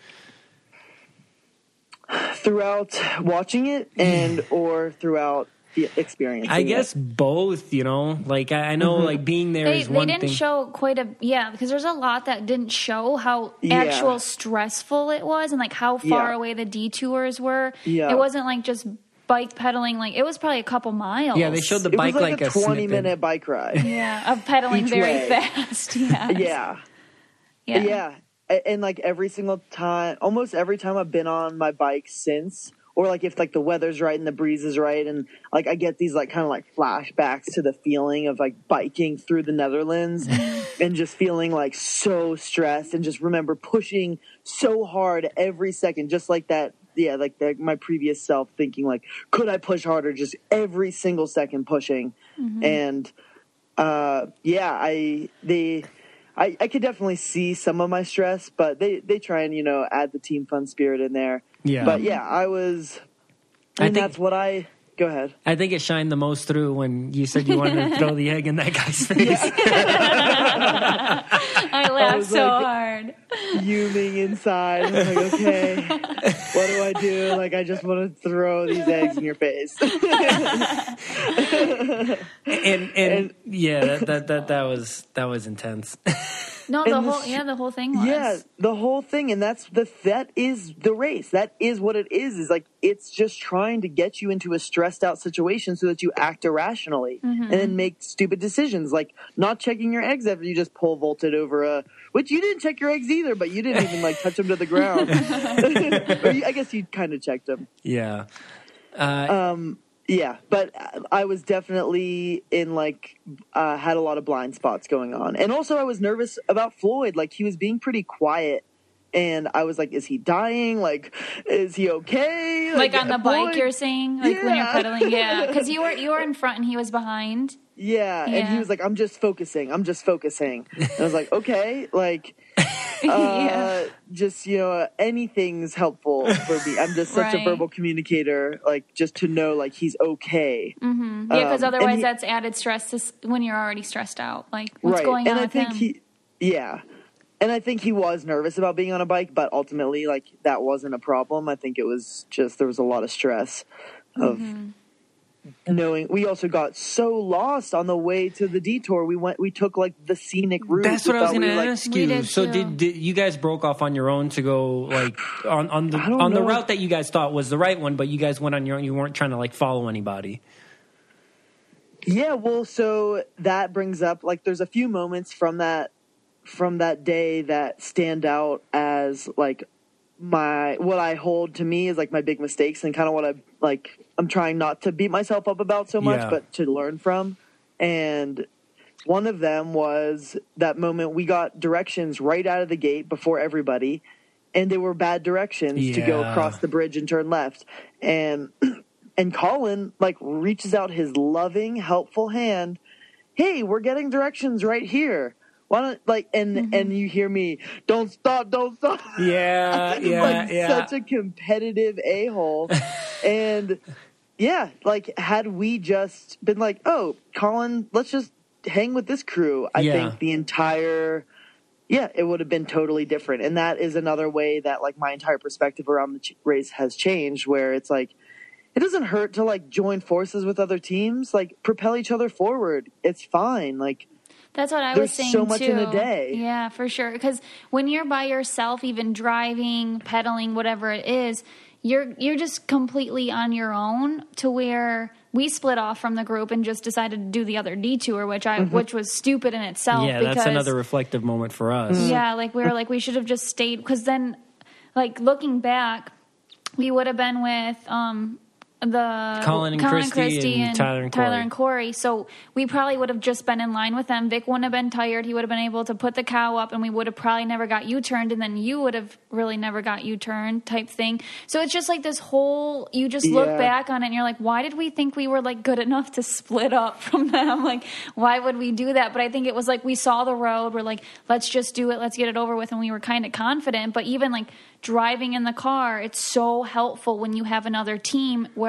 throughout watching it and or throughout fe- experiencing.
I
it.
guess both. You know, like I, I know, mm-hmm. like being there
They,
is
they didn't
thing.
show quite a yeah because there's a lot that didn't show how
Yeah.
actual stressful it was and like how far
Yeah.
away the detours were.
Yeah.
It wasn't like just bike pedaling like it was probably a couple miles.
yeah, they showed the
it
bike
was like, a
a
twenty
snippet.
minute bike ride.
yeah of pedaling very
way.
fast. Yeah,
yeah.
yeah,
Yeah. And like every single time, almost every time I've been on my bike since, or like if like the weather's right and the breeze is right, and like I get these like kind of like flashbacks to the feeling of like biking through the Netherlands and just feeling like so stressed and just remember pushing so hard every second, just like that. Yeah, like the, my previous self thinking like, could I push harder? Just every single second pushing, and uh, yeah, I they. I, I could definitely see some of my stress, but they, they try and, you know, add the team fun spirit in there.
Yeah.
But yeah, I was,
I
and
think-
that's what I, go ahead.
I think it shined the most through when you said you wanted to throw the egg in that guy's face.
I laughed
was
so
like-
hard.
Fuming inside. I'm like, okay, what do I do? Like, I just want to throw these eggs in your face.
and, and yeah, that, that that that was that was intense.
No, the
And the
whole
sh-
yeah the whole thing was
yeah, the whole thing, and that's the that is the race. That is what it is. Is like it's just trying to get you into a stressed out situation so that you act irrationally and then make stupid decisions, like not checking your eggs after you just pole vaulted over a. Which you didn't check your eggs either, but you didn't even like touch them to the ground. I guess you kind of checked them.
yeah. Uh,
Yeah, but I was definitely in like uh, had a lot of blind spots going on, and also I was nervous about Floyd. Like he was being pretty quiet, and I was like, "Is he dying? Like, is he okay?"
like on the bike you're saying like when you're
Yeah.
pedaling yeah because you were you were in front and he was behind
Yeah, and he was like, "I'm just focusing. I'm just focusing." And I was like, "Okay, like." Uh,
yeah
just you know anything's helpful for me i'm just such a verbal communicator like just to know like he's okay Mm-hmm.
yeah because
um,
otherwise
he-
that's added stress to, s- when you're already stressed out like what's going
and
on
And
I
think
him
he, yeah, and I think he was nervous about being on a bike, but ultimately, like that wasn't a problem. I think it was just there was a lot of stress of
Mm-hmm.
Knowing. We also got so lost on the way to the detour. We went, we took like the scenic route.
That's what I was
thought
going
we
to
were, like,
ask you.
did
So did, did you guys broke off on your own to go like on on the
I don't
on the route that you guys thought was the right one, but you guys went on your own. You weren't trying to like follow anybody.
Yeah, well, so that brings up like there's a few moments from that from that day that stand out as like my what I hold to me is like my big mistakes and kind of what I like I'm trying not to beat myself up about so much
Yeah.
but to learn from. And one of them was that moment we got directions right out of the gate before everybody and they were bad directions to go across the bridge and turn left. And and Colin like reaches out his loving helpful hand. Hey we're getting directions right here why don't like and mm-hmm. and you hear me don't stop don't stop.
Yeah, yeah,
like
yeah.
such a competitive a-hole. And yeah like had we just been like oh colin let's just hang with this crew i
Yeah.
think the entire yeah it would have been totally different. And that is another way that like my entire perspective around the ch- race has changed where it's like it doesn't hurt to like join forces with other teams like propel each other forward. It's fine like
That's what I
There's
was saying
so much
too.
in a day.
Yeah, for sure. Because when you're by yourself, even driving, pedaling, whatever it is, you're you're just completely on your own. To where we split off from the group and just decided to do the other detour, which I which was stupid in itself.
yeah,
because,
that's another reflective moment for us.
Yeah, like we were like we should have just stayed because then, like looking back, we would have been with um the
Colin and Christie and Tyler and Korey.
and Korey. So we probably would have just been in line with them. Vic wouldn't have been tired. He would have been able to put the cow up, and we would have probably never got U turned, and then you would have really never got U turned type thing. So it's just like this whole. You just look
Yeah.
back on it, and you're like, why did we think we were like good enough to split up from them? Like, why would we do that? But I think it was like we saw the road. We're like, let's just do it. Let's get it over with, and we were kind of confident. But even like driving in the car, it's so helpful when you have another team where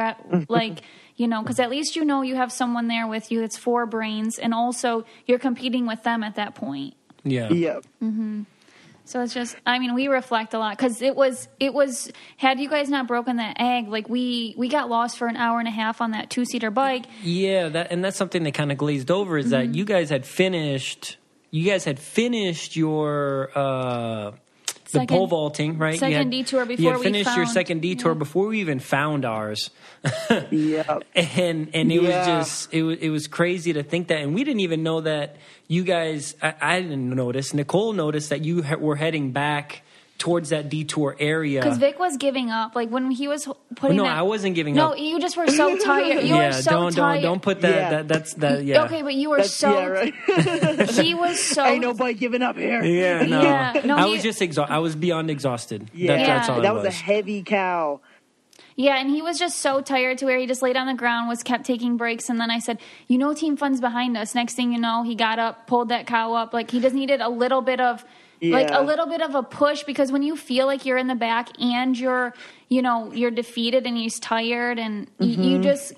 like you know because at least you know you have someone there with you that's four brains and also you're competing with them at that point
Yeah.
yeah mm-hmm.
So it's just, I mean, we reflect a lot because it was, it was. Had you guys not broken that egg, like we we got lost for an hour and a half on that two seater bike.
Yeah, that and that's something that kind of glazed over is
Mm-hmm.
that you guys had finished. You guys had finished your uh, the
Second-
pole vaulting, right? You
second
had-
detour before
you
before
had
we
finished your second detour
yeah.
before we even found ours.
Yeah.
and and it was just it was it was crazy to think that, and we didn't even know that you guys. I, I didn't notice. Nicole noticed that you ha- were heading back towards that detour area.
Because Vic was giving up, like when he was putting.
no,
that-
I wasn't giving
no,
up.
No, you just were so tired. You
yeah,
were so
don't
tired.
don't don't put that.
Yeah.
that that's that. Yeah.
Okay, but you were
That's,
so.
yeah, right.
He was so.
Ain't nobody giving up here.
Yeah, no.
Yeah, no,
I
he-
was just exhausted. I was beyond exhausted.
Yeah,
That, that's all
that was
was.
a heavy cow.
Yeah, and he was just so tired to where he just laid on the ground, was kept taking breaks, and then I said, "You know, Team Fun's behind us." Next thing you know, he got up, pulled that cow up. Like he just needed a little bit of, like a little bit of a push because when you feel like you're in the back and you're, you know, you're defeated and he's tired, and
Mm-hmm.
you just.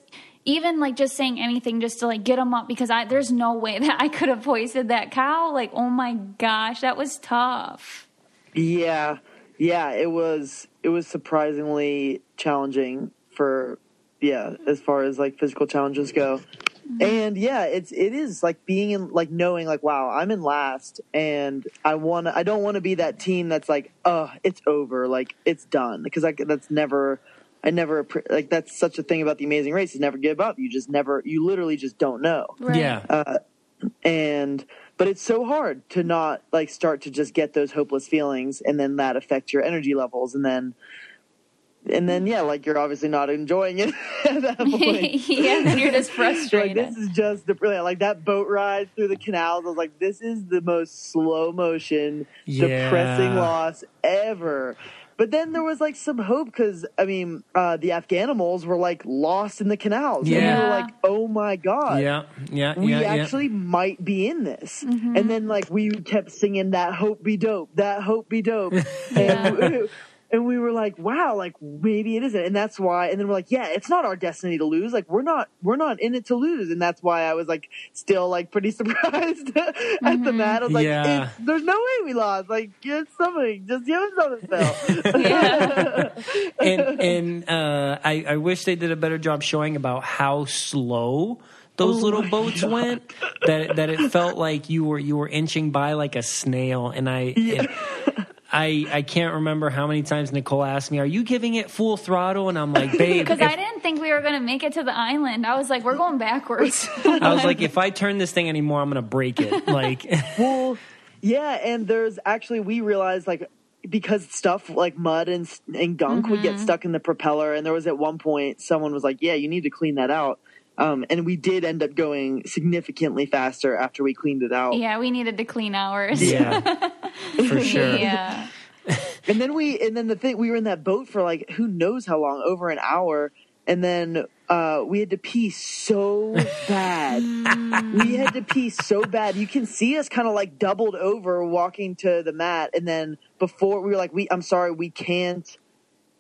Even like just saying anything just to like get him up because I there's no way that I could have hoisted that cow. Like, oh my gosh, that was tough.
Yeah, yeah, it was it was surprisingly challenging for yeah, as far as like physical challenges go. And yeah, it's it is like being in like knowing like wow, I'm in last and I want to I don't want to be that team that's like, "Uh, it's over, like it's done." Because like that's never I never like that's such a thing about the amazing race is never give up. You just never you literally just don't know
Right.
Yeah.
and but it's so hard to not like start to just get those hopeless feelings and then that affects your energy levels and then and then yeah like you're obviously not enjoying it at that point
yeah, then you're just
You're like
frustrated.
this is just the brilliant like that boat ride through the canals i was like this is the most slow motion depressing loss ever but then there was like some hope because I mean uh, the Afghanimals were like lost in the canals. And we
Yeah.
were like, oh my god,
yeah. Yeah.
we
yeah. yeah.
actually might be in this. And then like we kept singing that hope be dope, that hope be dope. and, and we were like, wow, like maybe it isn't. And that's why and then we're like, yeah, it's not our destiny to lose. Like we're not we're not in it to lose. And that's why I was like still like pretty surprised at the mat. I was like,
Yeah.
there's no way we lost. Like get something. Just give us something, Phil.
and and uh, I, I wish they did a better job showing about how slow those
Oh
little boats
God.
went. That that it felt like you were you were inching by like a snail, and I. it- I, I can't remember how many times Nicole asked me, "Are you giving it full throttle?" And I'm like, "Babe,
Because
if-
I didn't think we were going to make it to the island. I was like, we're going backwards.
I was like, if I turn this thing anymore, I'm gonna break it." Like,
Well, yeah, and there's actually we realized like because stuff like mud and and gunk would
Mm-hmm.
get stuck in the propeller, and there was at one point someone was like, "Yeah, you need to clean that out." Um, and we did end up going significantly faster after we cleaned it out.
yeah, we needed to clean ours.
yeah, for sure.
Yeah.
And then we and then the thing we were in that boat for like who knows how long, over an hour, and then uh, we had to pee so bad. we had to pee so bad. You can see us kind of like doubled over walking to the mat, and then before we were like, "We, I'm sorry, we can't,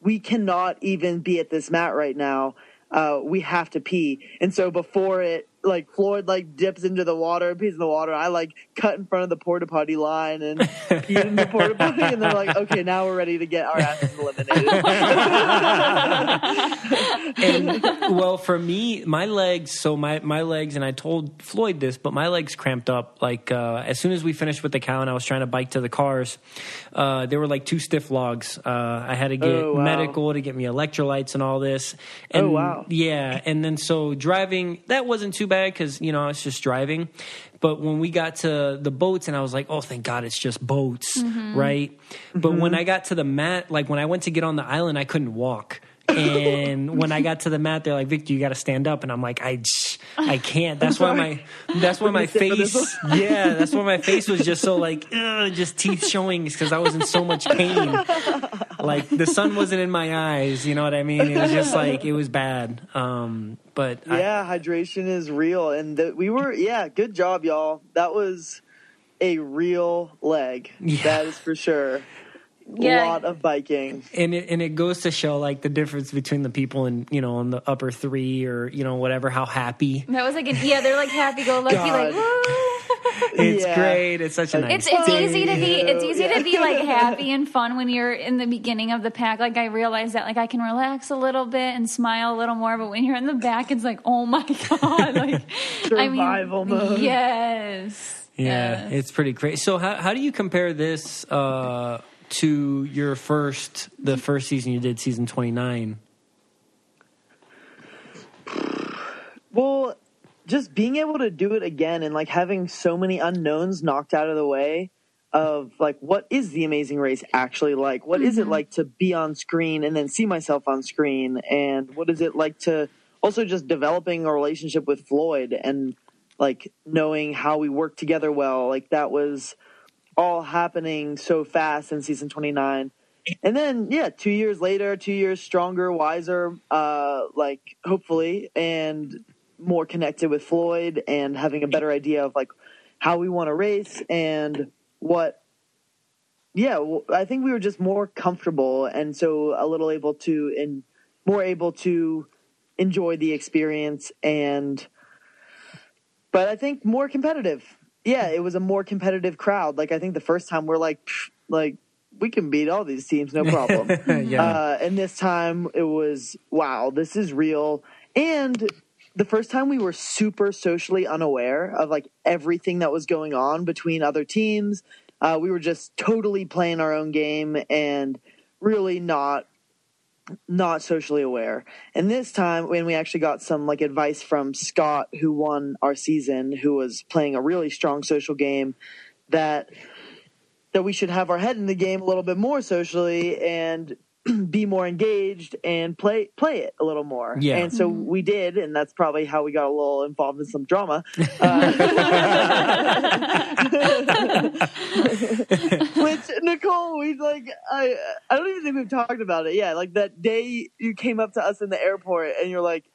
we cannot even be at this mat right now. Uh, we have to pee." And so before it, like Floyd like dips into the water, pees in the water. I like cut in front of the porta potty line and pee in the porta potty, and they're like, "Okay, now we're ready to get our asses eliminated."
and well for me my legs so my my legs and i told floyd this but my legs cramped up like uh, as soon as we finished with the cow and i was trying to bike to the cars uh, they were like two stiff logs uh, i had to get
Oh, wow.
medical to get me electrolytes and all this and
Oh, wow.
yeah and then so driving that wasn't too bad because you know I was just driving. But when we got to the boats and i was like oh thank god it's just boats mm-hmm. right? But when mm-hmm. i got to the mat like when i went to get on the island i couldn't walk. And when I got to the mat, they're like, "Victor, you got to stand up," and I'm like, "I, I can't." That's why my, that's why my
sit for this
face, yeah, that's why my face was just so like, just teeth showing because I was in so much pain. Like the sun wasn't in my eyes, you know what I mean? It was just like it was bad. Um, but I-
yeah, hydration is real, and the, we were yeah, good job, y'all. That was a real leg.
Yeah.
That is for sure.
Yeah.
lot of biking.
and it and it goes to show like the difference between the people in you know in the upper three or you know whatever how happy
That was like an yeah. They're like happy go lucky, like
God.
woo.
it's
Yeah.
great it's such a nice
It's it's
Thank
easy to be it's easy
you.
to be like happy and fun when you're in the beginning of the pack. Like I realized that like I can relax a little bit and smile a little more, but when you're in the back, it's like oh my god, like
Survival
I mean,
mode.
Yes.
yeah
Yes.
it's pretty crazy. so how, how do you compare this uh to your first the first season you did season 29
Well, just being able to do it again and like having so many unknowns knocked out of the way of like what is the amazing race actually like? What is it mm-hmm. like to be on screen and then see myself on screen and what is it like to also just developing a relationship with Floyd and like knowing how we work together well. Like that was all happening so fast in season 29 and then yeah two years later two years stronger wiser uh like hopefully and more connected with floyd and having a better idea of like how we want to race and what yeah well, i think we were just more comfortable and so a little able to and more able to enjoy the experience and but i think more competitive yeah it was a more competitive crowd like i think the first time we're like like we can beat all these teams no problem
yeah
uh, and this time it was wow, this is real. And the first time we were super socially unaware of like everything that was going on between other teams. Uh, we were just totally playing our own game and really not not socially aware. And this time when we actually got some like advice from Scott who won our season, who was playing a really strong social game that that we should have our head in the game a little bit more socially and be more engaged and play play it a little more.
Yeah.
And so we did, and that's probably how we got a little involved in some drama. Uh, which Nicole, we like I I don't even think we've talked about it. Yeah, like that day you came up to us in the airport and you're like,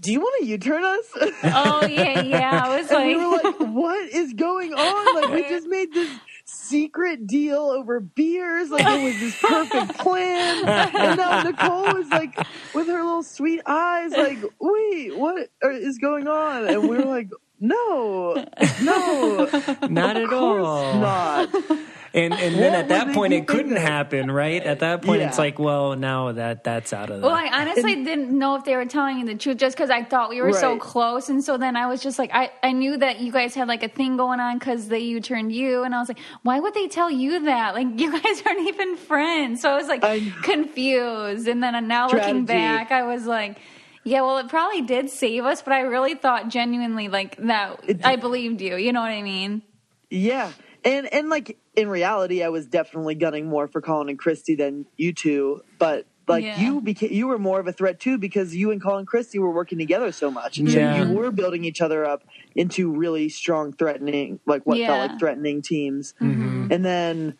"Do you want to U-turn us?"
Oh yeah, yeah. I was
And we were like, what is going on? Like, we just made this secret deal over beers. Like, it was this perfect plan. And now Nicole was like, with her little sweet eyes, like, wait, what is going on? And we were like, no, no,
not at all
not.
And and then at that point it couldn't
that-
happen right at that point it's like well now that that's out of the
Well, I honestly didn't know if they were telling you the truth just because I thought we were so close. And so then I was just like, I, I knew that you guys had like a thing going on because they you turned you. And I was like, why would they tell you that? Like, you guys aren't even friends. So I was like
I-
confused. And then now looking
Strategy.
back, I was like, yeah, well, it probably did save us, but I really thought genuinely like that. I believed you. You know what I mean?
Yeah. And and like in reality, I was definitely gunning more for Colin and Christie than you two. But like
Yeah.
you became you were more of a threat too because you and Colin Christy were working together so much. And
Yeah.
so you were building each other up into really strong threatening like what
Yeah.
felt like threatening teams. Mm-hmm. And then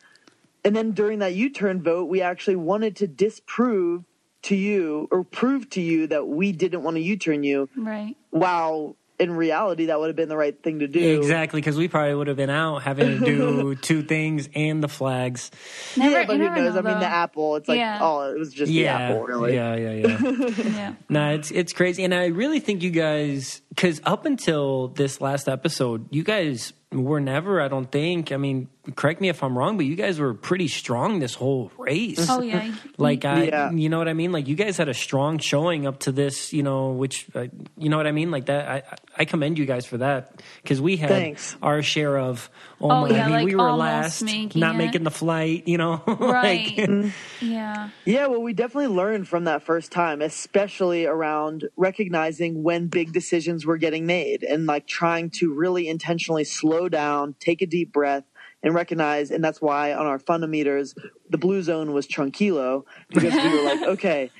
and then during that U turn vote, we actually wanted to disprove to you or prove to you that we didn't want to U turn you.
Right.
Wow. In reality, that would have been the right thing to do.
exactly because we probably would have been out having to do two things and the flags
Never,
yeah, but who knows?
know,
I mean, the apple. It's like,
Yeah.
oh, it was just
yeah
the apple, really.
yeah yeah yeah
Yeah.
No, it's it's crazy, and I really think you guys, because up until this last episode, you guys were never. I don't think. I mean, correct me if I'm wrong, but you guys were pretty strong this whole race.
Oh yeah.
Like I,
Yeah.
you know what I mean. Like you guys had a strong showing up to this, you know, which uh, you know what I mean. Like that, I I commend you guys for that because we had
Thanks.
our share of. Oh, my!
yeah,
I mean,
like
we were last,
making
not
it.
making the flight. You know,
Right.
like, mm-hmm.
yeah.
Yeah, well, we definitely learned from that first time, especially around recognizing when big decisions were getting made and like trying to really intentionally slow down, take a deep breath, and recognize. And that's why on our fundometers, the blue zone was tranquilo because we were like, okay,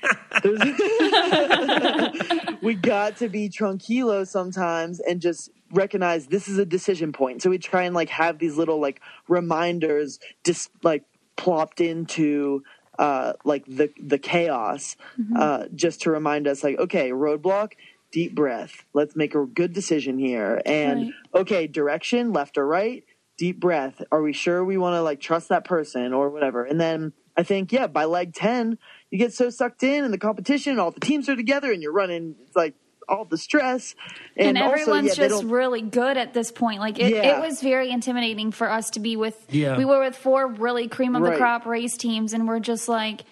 there's we got to be tranquilo sometimes and just recognize this is a decision point. So we try and like have these little like reminders just like plopped into uh like the the chaos uh just to remind us like okay roadblock deep breath let's make a good decision here and
Right.
okay direction left or right deep breath. Are we sure we want to like trust that person or whatever? And then I think, yeah, by leg 10, you get so sucked in and the competition, all the teams are together and you're running, it's like all the stress.
And,
And, also,
everyone's
yeah,
just really good at this point. Like it,
Yeah.
it was very intimidating for us to be with.
Yeah.
We were with four really cream of the crop race teams, and we're just like,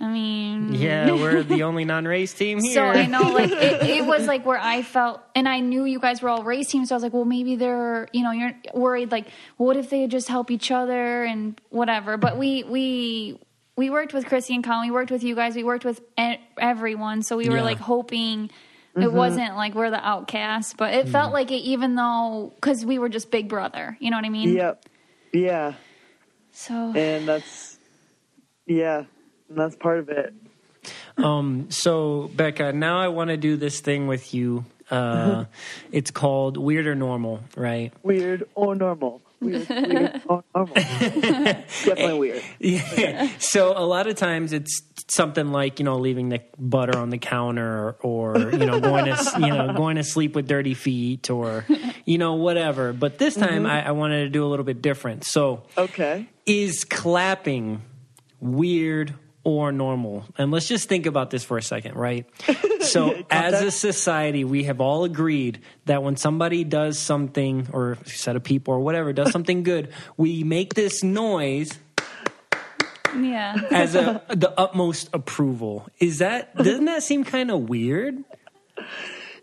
I mean,
Yeah, we're the only non-race team here.
So I know, like it, it was like where I felt, and I knew you guys were all race teams. So I was like, well, maybe they're, you know, you're worried. Like, what if they just help each other and whatever? But we we we worked with Chrissy and Colin. We worked with you guys. We worked with e- everyone. So we were
Yeah.
like hoping.
Mm-hmm.
It wasn't like we're the outcasts, but it felt like it, even though because we were just Big Brother, you know what I mean?
Yep. Yeah.
So
And that's, yeah, and that's part of it.
Um, so Becca, now I want to do this thing with you. Uh, it's called weird or normal, right?
Weird or normal. Weird, weird. Oh, Definitely weird.
Yeah. so a lot of times it's something like you know leaving the butter on the counter, or you know going to you know going to sleep with dirty feet, or you know whatever. But this mm-hmm. time I, I wanted to do a little bit different. So
Okay.
is clapping weird or normal? And let's just think about this for a second, right? So, as a society, we have all agreed that when somebody does something, or a set of people, or whatever, does something good, we make this noise
yeah,
as a the utmost approval. Is that doesn't that seem kind of weird?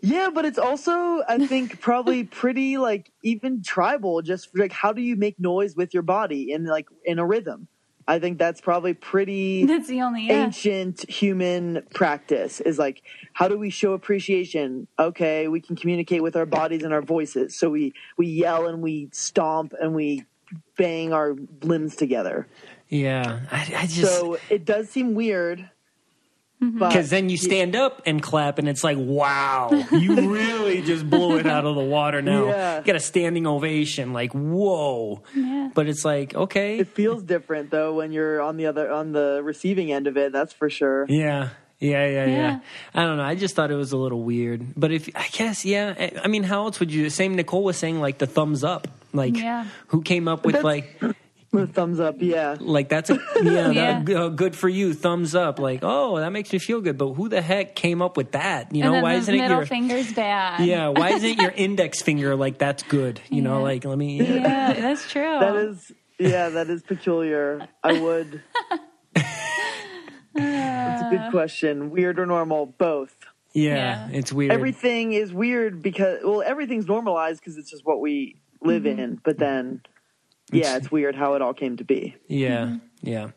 Yeah, but it's also, I think, probably pretty like even tribal. Just like how do you make noise with your body in like in a rhythm? I think that's probably pretty
that's the only yeah.
ancient human practice. Is like how do we show appreciation? Okay, we can communicate with our bodies and our voices. So we we yell and we stomp and we bang our limbs together.
Yeah, I, I just
So it does seem weird. Mm-hmm. but-
because then you stand up and clap, and it's like, wow, you really just blew it out of the water. Now
Yeah.
get a standing ovation, like whoa.
Yeah.
But it's like okay,
It feels different though when you're on the other on the receiving end of it. That's for sure.
Yeah. Yeah, yeah, yeah,
Yeah.
I don't know. I just thought it was a little weird. But if I guess, yeah. I- I mean, how else would you? The same. Nicole was saying like the thumbs up. Like,
Yeah.
who came up with
That's-
like,
The thumbs up, yeah.
like that's a yeah,
Yeah.
that- uh, good for you. Thumbs up. Like, oh, that makes me feel good. But who the heck came up with that? You know,
and then
why
the
isn't it
middle
your
finger's bad.
yeah? Why isn't your index finger like that's good? You know, like let me.
yeah, that's true.
That is, yeah, that is peculiar. I would. That's a good question. Weird or normal? Both.
Yeah,
Yeah.
it's weird.
Everything is weird because, well, everything's normalized because it's just what we live
Mm-hmm.
in. But then, yeah, it's weird how it all came to be.
Yeah,
Mm-hmm.
yeah.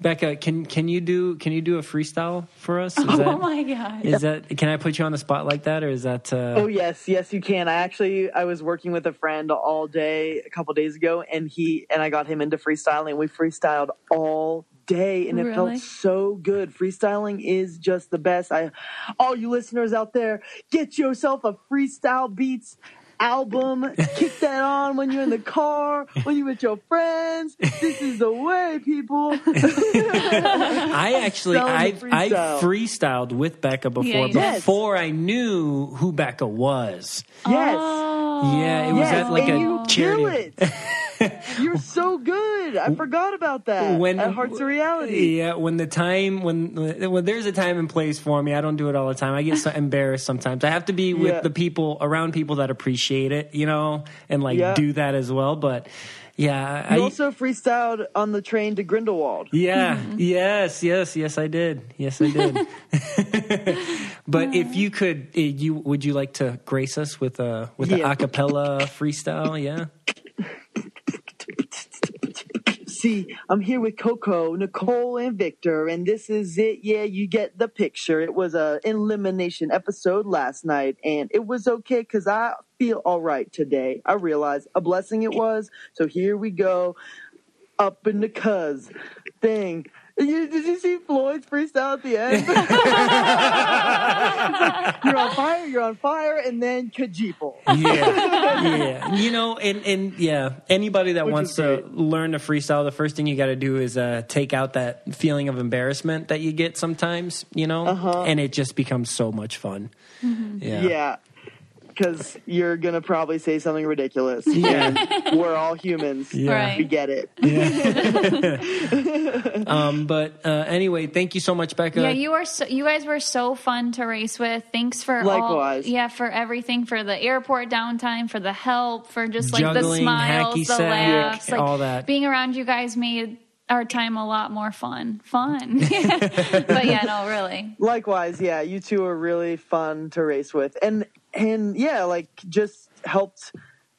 Becca, can can you do can you do a freestyle for us? Is
oh
that,
my god.
Is that can I put you on the spot like that, or is that? Uh,
Oh yes, yes you can. I actually I was working with a friend all day a couple days ago, and he and I got him into freestyling. We freestyled all day, and it
Really?
felt so good. Freestyling is just the best. I, all you listeners out there, get yourself a freestyle beats album. Kick that on when you're in the car, when you're with your friends. This is the way, people.
I actually
Freestyle
I
is a
I
freestyle.
freestyled with Becca before
you did.
before I knew who Becca was.
yes.
Oh.
Yeah, it was
Yes,
at like
and
a
you
charity.
kill it. You're so good. I forgot about that.
When
at Hearts of Reality.
Yeah, when the time when when there's a time and place for me, I don't do it all the time. I get so embarrassed sometimes. I have to be with
Yeah.
the people around people that appreciate it, you know, and like
Yeah.
do that as well. But yeah,
You
I
also freestyled on the train to Grindelwald.
Yeah. Yes. Yes. Yes. I did. Yes, I did. but if you could, eh, you would you like to grace us with a with
Yeah.
an acapella freestyle? Yeah.
See, I'm here with Coco, Nicole, and Victor, and this is it. Yeah, you get the picture. It was a elimination episode last night, and it was okay because I feel all right today. I realize a blessing it was. So here we go, up in the cuz thing. You, did you see Floyd's freestyle at the end? Like, you're on fire, you're on fire, and then Kajeeple.
Yeah. yeah. You know, and and yeah, anybody that
Which
wants to learn to freestyle, the first thing you got to do is uh, take out that feeling of embarrassment that you get sometimes. You know,
Uh-huh.
and it just becomes so much fun. Yeah.
Yeah. Because you're gonna probably say something ridiculous.
Yeah.
And we're all humans.
Yeah.
Right.
We get it. Yeah.
Um, but uh, anyway, thank you so much, Becca.
Yeah, you are. So, you guys were so fun to race with. Thanks for all,
Likewise.
yeah, for everything, for the airport downtime, for the help, for just like the smiles,
hacky
the
sack,
laughs, like
all that.
Being around you guys made our time a lot more fun. Fun, but yeah, no, really.
Likewise, yeah, you two are really fun to race with, and and yeah, like just helped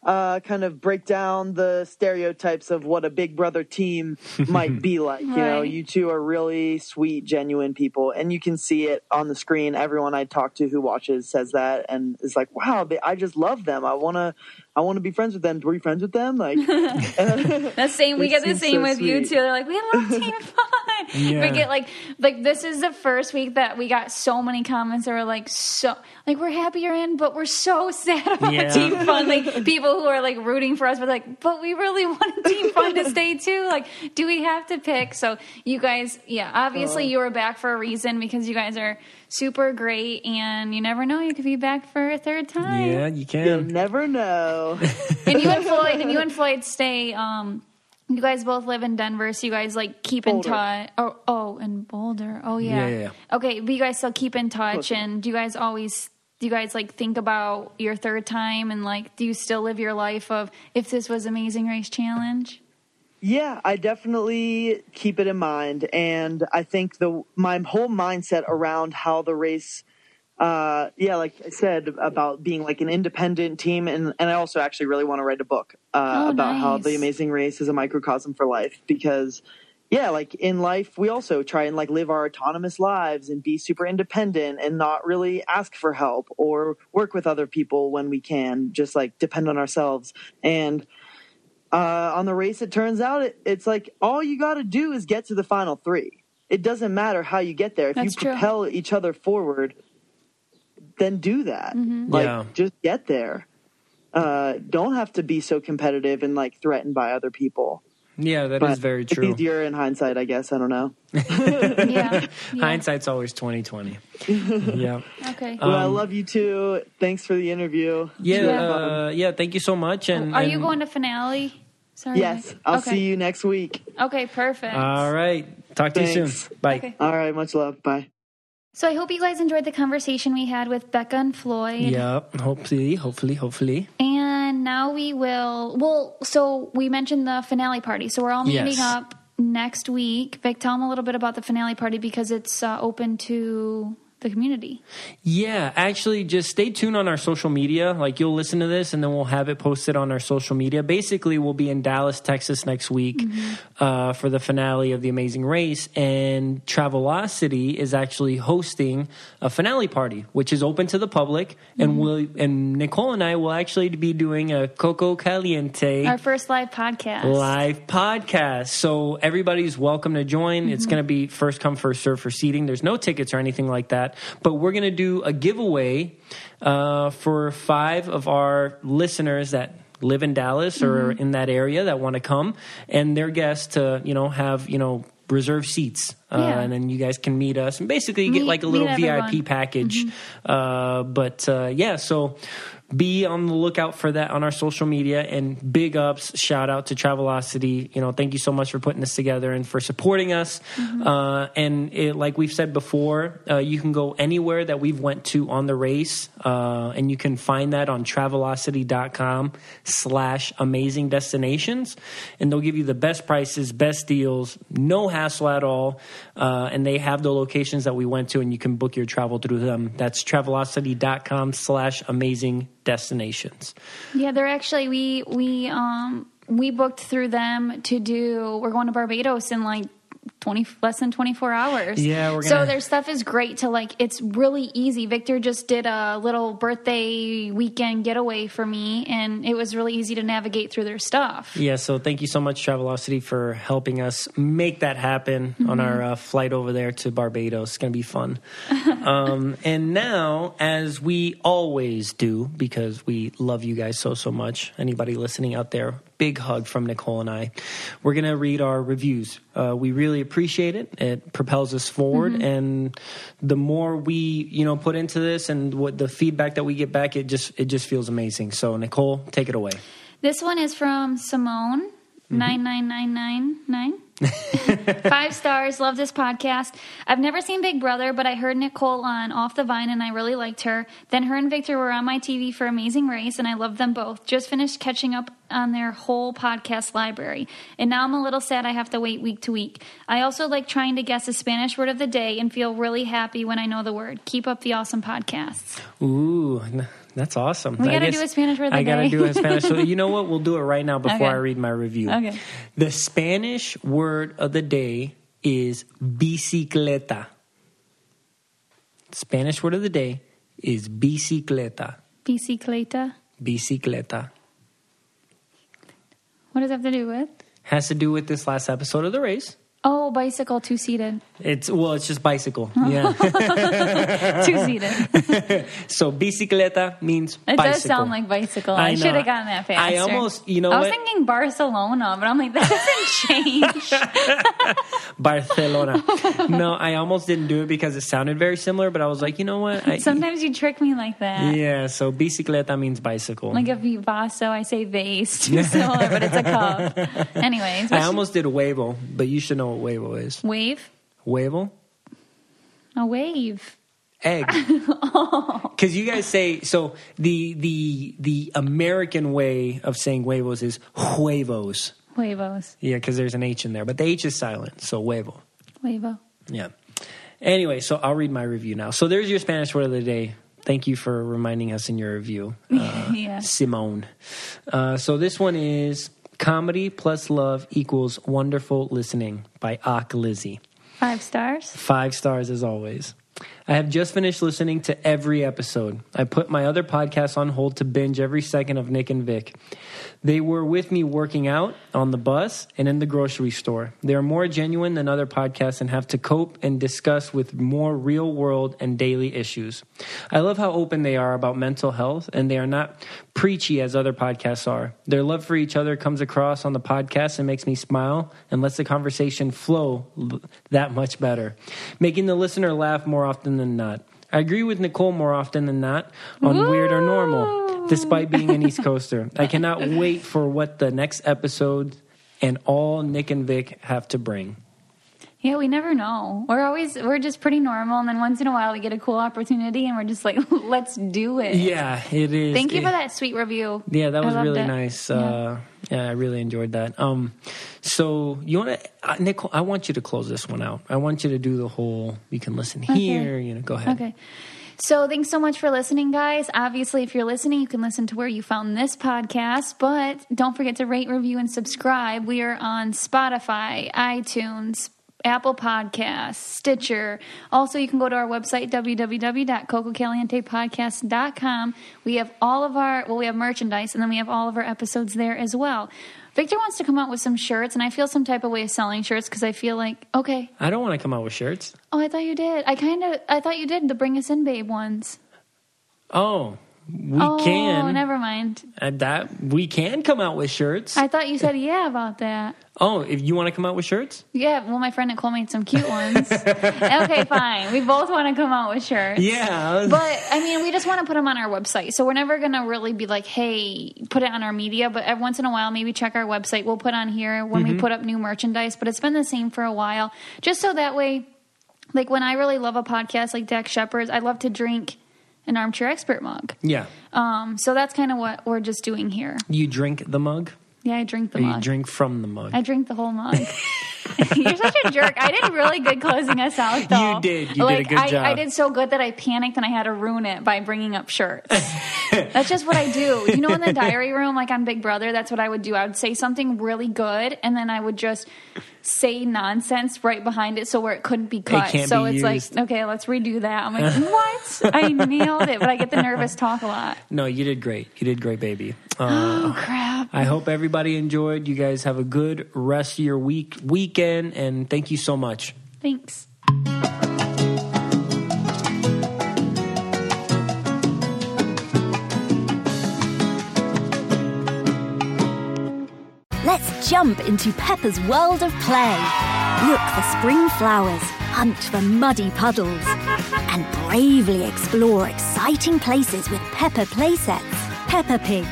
uh, kind of break down the stereotypes of what a Big Brother team might be like. You know,
Right.
you two are really sweet, genuine people, and you can see it on the screen. Everyone I talk to who watches says that, and is like, "Wow, I just love them. I wanna, I want to be friends with them. Were you friends with them? Like,
The same. We get the same
so
with you too. They're like, we love Team Fun.
Yeah.
We get like, like this is the first week that we got so many comments that were like, so like we're happy you're in, but we're so sad about
Yeah.
Team Fun. Like people who are like rooting for us, but like, but we really want Team Fun to stay too. Like, do we have to pick? So you guys, yeah, obviously uh. you were back for a reason because you guys are super great, and you never know, you could be back for a third time.
yeah, you
you'll
can.
never know."
And you and Floyd and you and Floyd stay. Um, you guys both live in Denver, so you guys like keep in touch. Oh, oh, in Boulder. Oh
Yeah,
yeah.
yeah, yeah.
Okay, but you guys still keep in touch,
Closer.
and do you guys always? Do you guys like think about your third time, and like, do you still live your life of if this was Amazing Race Challenge?
Yeah, I definitely keep it in mind, and I think the my whole mindset around how the race, uh, yeah, like I said about being like an independent team, and and I also actually really want to write a book uh,
Oh,
about how the Amazing Race is a microcosm for life because. Yeah, like in life, we also try and like live our autonomous lives and be super independent and not really ask for help or work with other people when we can, just like depend on ourselves. And uh, on the race, it turns out it, it's like all you got to do is get to the final three. It doesn't matter how you get there. If
That's
you
true.
propel each other forward, then do that.
Mm-hmm.
Like,
Yeah.
just get there. Uh, don't have to be so competitive and like threatened by other people.
Yeah, that is
But
very
it's
true.
easier in hindsight, I guess. I don't know.
Yeah. yeah.
Hindsight's always twenty twenty. yeah.
Okay.
Well, I
Um,
love you too. Thanks for the interview.
Yeah,
Super
uh, yeah. Thank you so much. And
Are you going to finale? Sorry.
Yes, I'll
okay.
see you next week.
Okay. Perfect.
All right. Talk to you soon. Bye.
Okay.
All right, much love. Bye.
So I hope you guys enjoyed the conversation we had with Becca and Floyd.
Yep. Hopefully, hopefully, hopefully.
And now we will. Well, so we mentioned the finale party. So we're all meeting
Yes.
up next week. Vic, tell them a little bit about the finale party because it's uh, open to the community.
Yeah, actually, just stay tuned on our social media. Like, you'll listen to this and then we'll have it posted on our social media. Basically, we'll be in Dallas, Texas next week uh, for the finale of The Amazing Race. And Travelocity is actually hosting a finale party, which is open to the public. And we'll, and Nicole and I will actually be doing a Coco Caliente
Our first live podcast.
live podcast. So everybody's welcome to join. It's
Mm-hmm.
going to be first come, first serve for seating. There's no tickets or anything like that. But we're going to do a giveaway uh, for five of our listeners that live in Dallas or
Mm-hmm.
in that area that want to come and their guests to, you know, have, you know, reserve seats uh,
Yeah.
and then you guys can meet us and basically you get like a little vip
everyone. Mm-hmm.
package uh, but uh, yeah so be on the lookout for that on our social media. And big ups shout out to travelocity. You know thank you so much for putting this together and for supporting us.
Mm-hmm.
uh, and it, like we've said before uh, you can go anywhere that we've went to on the race uh, and you can find that on travelocity.com slash amazing destinations. And they'll give you the best prices best deals no hassle at all. Uh, and they have the locations that we went to and you can book your travel through them. That's travelocity.com slash amazing destinations
Yeah, they're actually we we um we booked through them to do. We're going to Barbados in like. 20 less than 24 hours.
Yeah, we're
So
gonna-
their stuff is great to like it's really easy. Victor just did a little birthday weekend getaway for me and it was really easy to navigate through their stuff.
yeah so thank you so much travelocity for helping us make that happen on our uh, flight over there to barbados it's going to be fun um, and now as we always do because we love you guys so so much anybody listening out there big hug from Nicole and I. We're going to read our reviews. Uh, we really appreciate it. It propels us forward.
Mm-hmm.
And the more we, you know, put into this and what the feedback that we get back, it just, it just feels amazing. So Nicole, take it away.
This one is from Simone. Nine nine nine nine nine. Five stars. Love this podcast. I've never seen Big Brother, but I heard Nicole on Off the Vine and I really liked her. Then her and Victor were on my TV for Amazing Race and I loved them both. Just finished catching up on their whole podcast library. And now I'm a little sad I have to wait week to week. I also like trying to guess a Spanish word of the day and feel really happy when I know the word. Keep up the awesome podcasts.
Ooh, that's awesome.
We
I
gotta
guess
do a Spanish word of the
I gotta do a Spanish. So you know what? We'll do it right now before
Okay.
I read my review.
Okay.
The Spanish word of the day is bicicleta. Spanish word of the day is bicicleta.
Bicicleta.
Bicicleta.
What does that have to do with?
Has to do with this last episode of the race.
Oh, bicycle, two seated.
It's well, it's just bicycle. Oh. Yeah.
Two seated.
so bicicleta means
It
bicycle.
does sound like bicycle.
I
I, should have gotten that faster.
I almost- you know
I was
what?
thinking Barcelona, but I'm like, that doesn't change.
Barcelona. no, I almost didn't do it because it sounded very similar, but I was like, you know what? I,
Sometimes you trick me like that.
Yeah, so bicicleta means bicycle.
Like if you vaso, I say vase. Too similar, but it's a cup. Anyways,
I almost did huevo, but you should know what huevo is.
wave.
Huevo?
A wave.
Egg. Because you guys say so. The the the American way of saying huevos is huevos.
Huevos.
Yeah, because there's an H in there, but the H is silent, so huevo.
Huevo.
Yeah. Anyway, so I'll read my review now. So there's your Spanish word of the day. Thank you for reminding us in your review, uh,
Yeah.
Simone. Uh, so this one is comedy plus love equals wonderful listening by Ak Lizzie.
Five stars.
Five stars as always. I have just finished listening to every episode. I put my other podcasts on hold to binge every second of Nick and Vic. They were with me working out, on the bus, and in the grocery store. They are more genuine than other podcasts and have to cope and discuss with more real world and daily issues. I love how open they are about mental health, and they are not preachy as other podcasts are. Their love for each other comes across on the podcast and makes me smile and lets the conversation flow that much better, making the listener laugh more often than not. I agree with Nicole more often than not on weird or normal, despite being an East Coaster. I cannot wait for what the next episode and all Nick and Vic have to bring.
Yeah, we never know. We're always we're just pretty normal, and then once in a while we get a cool opportunity, and we're just like, let's do it.
Yeah, it is.
Thank you
it-
for that sweet review.
Yeah, that was really
it.
nice.
Yeah.
Uh, yeah, I really enjoyed that. Um, so you want to, uh, Nicole? I want you to close this one out. I want you to do the whole. You can listen here. You know, go ahead.
Okay. So thanks so much for listening, guys. Obviously, if you're listening, you can listen to where you found this podcast, but don't forget to rate, review, and subscribe. We are on Spotify, iTunes, Apple Podcasts, Stitcher. Also, you can go to our website, www.cococalientepodcast.com. We have all of our, well, we have merchandise, and then we have all of our episodes there as well. Victor wants to come out with some shirts, and I feel some type of way of selling shirts because I feel like, okay,
I don't want to come out with shirts.
Oh, I thought you did. I kind of, I thought you did the Bring Us In Babe ones.
Oh, we
oh,
can.
never mind.
Uh, that we can come out with shirts.
I thought you said yeah about that.
oh, if you want to come out with shirts,
Yeah, well, my friend Nicole made some cute ones. okay, fine. We both want to come out with shirts.
yeah.
But I mean, we just want to put them on our website. So we're never going to really be like, hey, put it on our media. But every once in a while, maybe check our website. We'll put on here when
Mm-hmm.
we put up new merchandise. But it's been the same for a while. Just so that way, like when I really love a podcast like Dax Shepard's, I love to drink an armchair expert mug.
yeah.
Um, so that's kind of what we're just doing here.
You drink the mug,
Yeah, I drink the
or
mug.
you drink from the mug.
I drink the whole mug. You're such a jerk. I did really good closing us out, though.
You did. You did a good
I,
job.
I did so good that I panicked and I had to ruin it by bringing up shirts. that's just what I do. You know, in the diary room, like on Big Brother, that's what I would do. I would say something really good, and then I would just say nonsense right behind it, so where it couldn't be cut.
can't
so
be
it's
used.
like, okay, let's redo that. I'm like, what? I nailed it, but I get the nervous talk a lot.
no, you did great. You did great, baby. Uh,
Oh crap!
I hope everybody enjoyed. You guys have a good rest of your week. week weekend, and thank you so much.
Thanks.
Let's jump into Peppa's world of play. Look for spring flowers, hunt for muddy puddles, and bravely explore exciting places with Peppa playsets. Peppa Pig,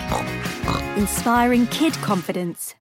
inspiring kid confidence.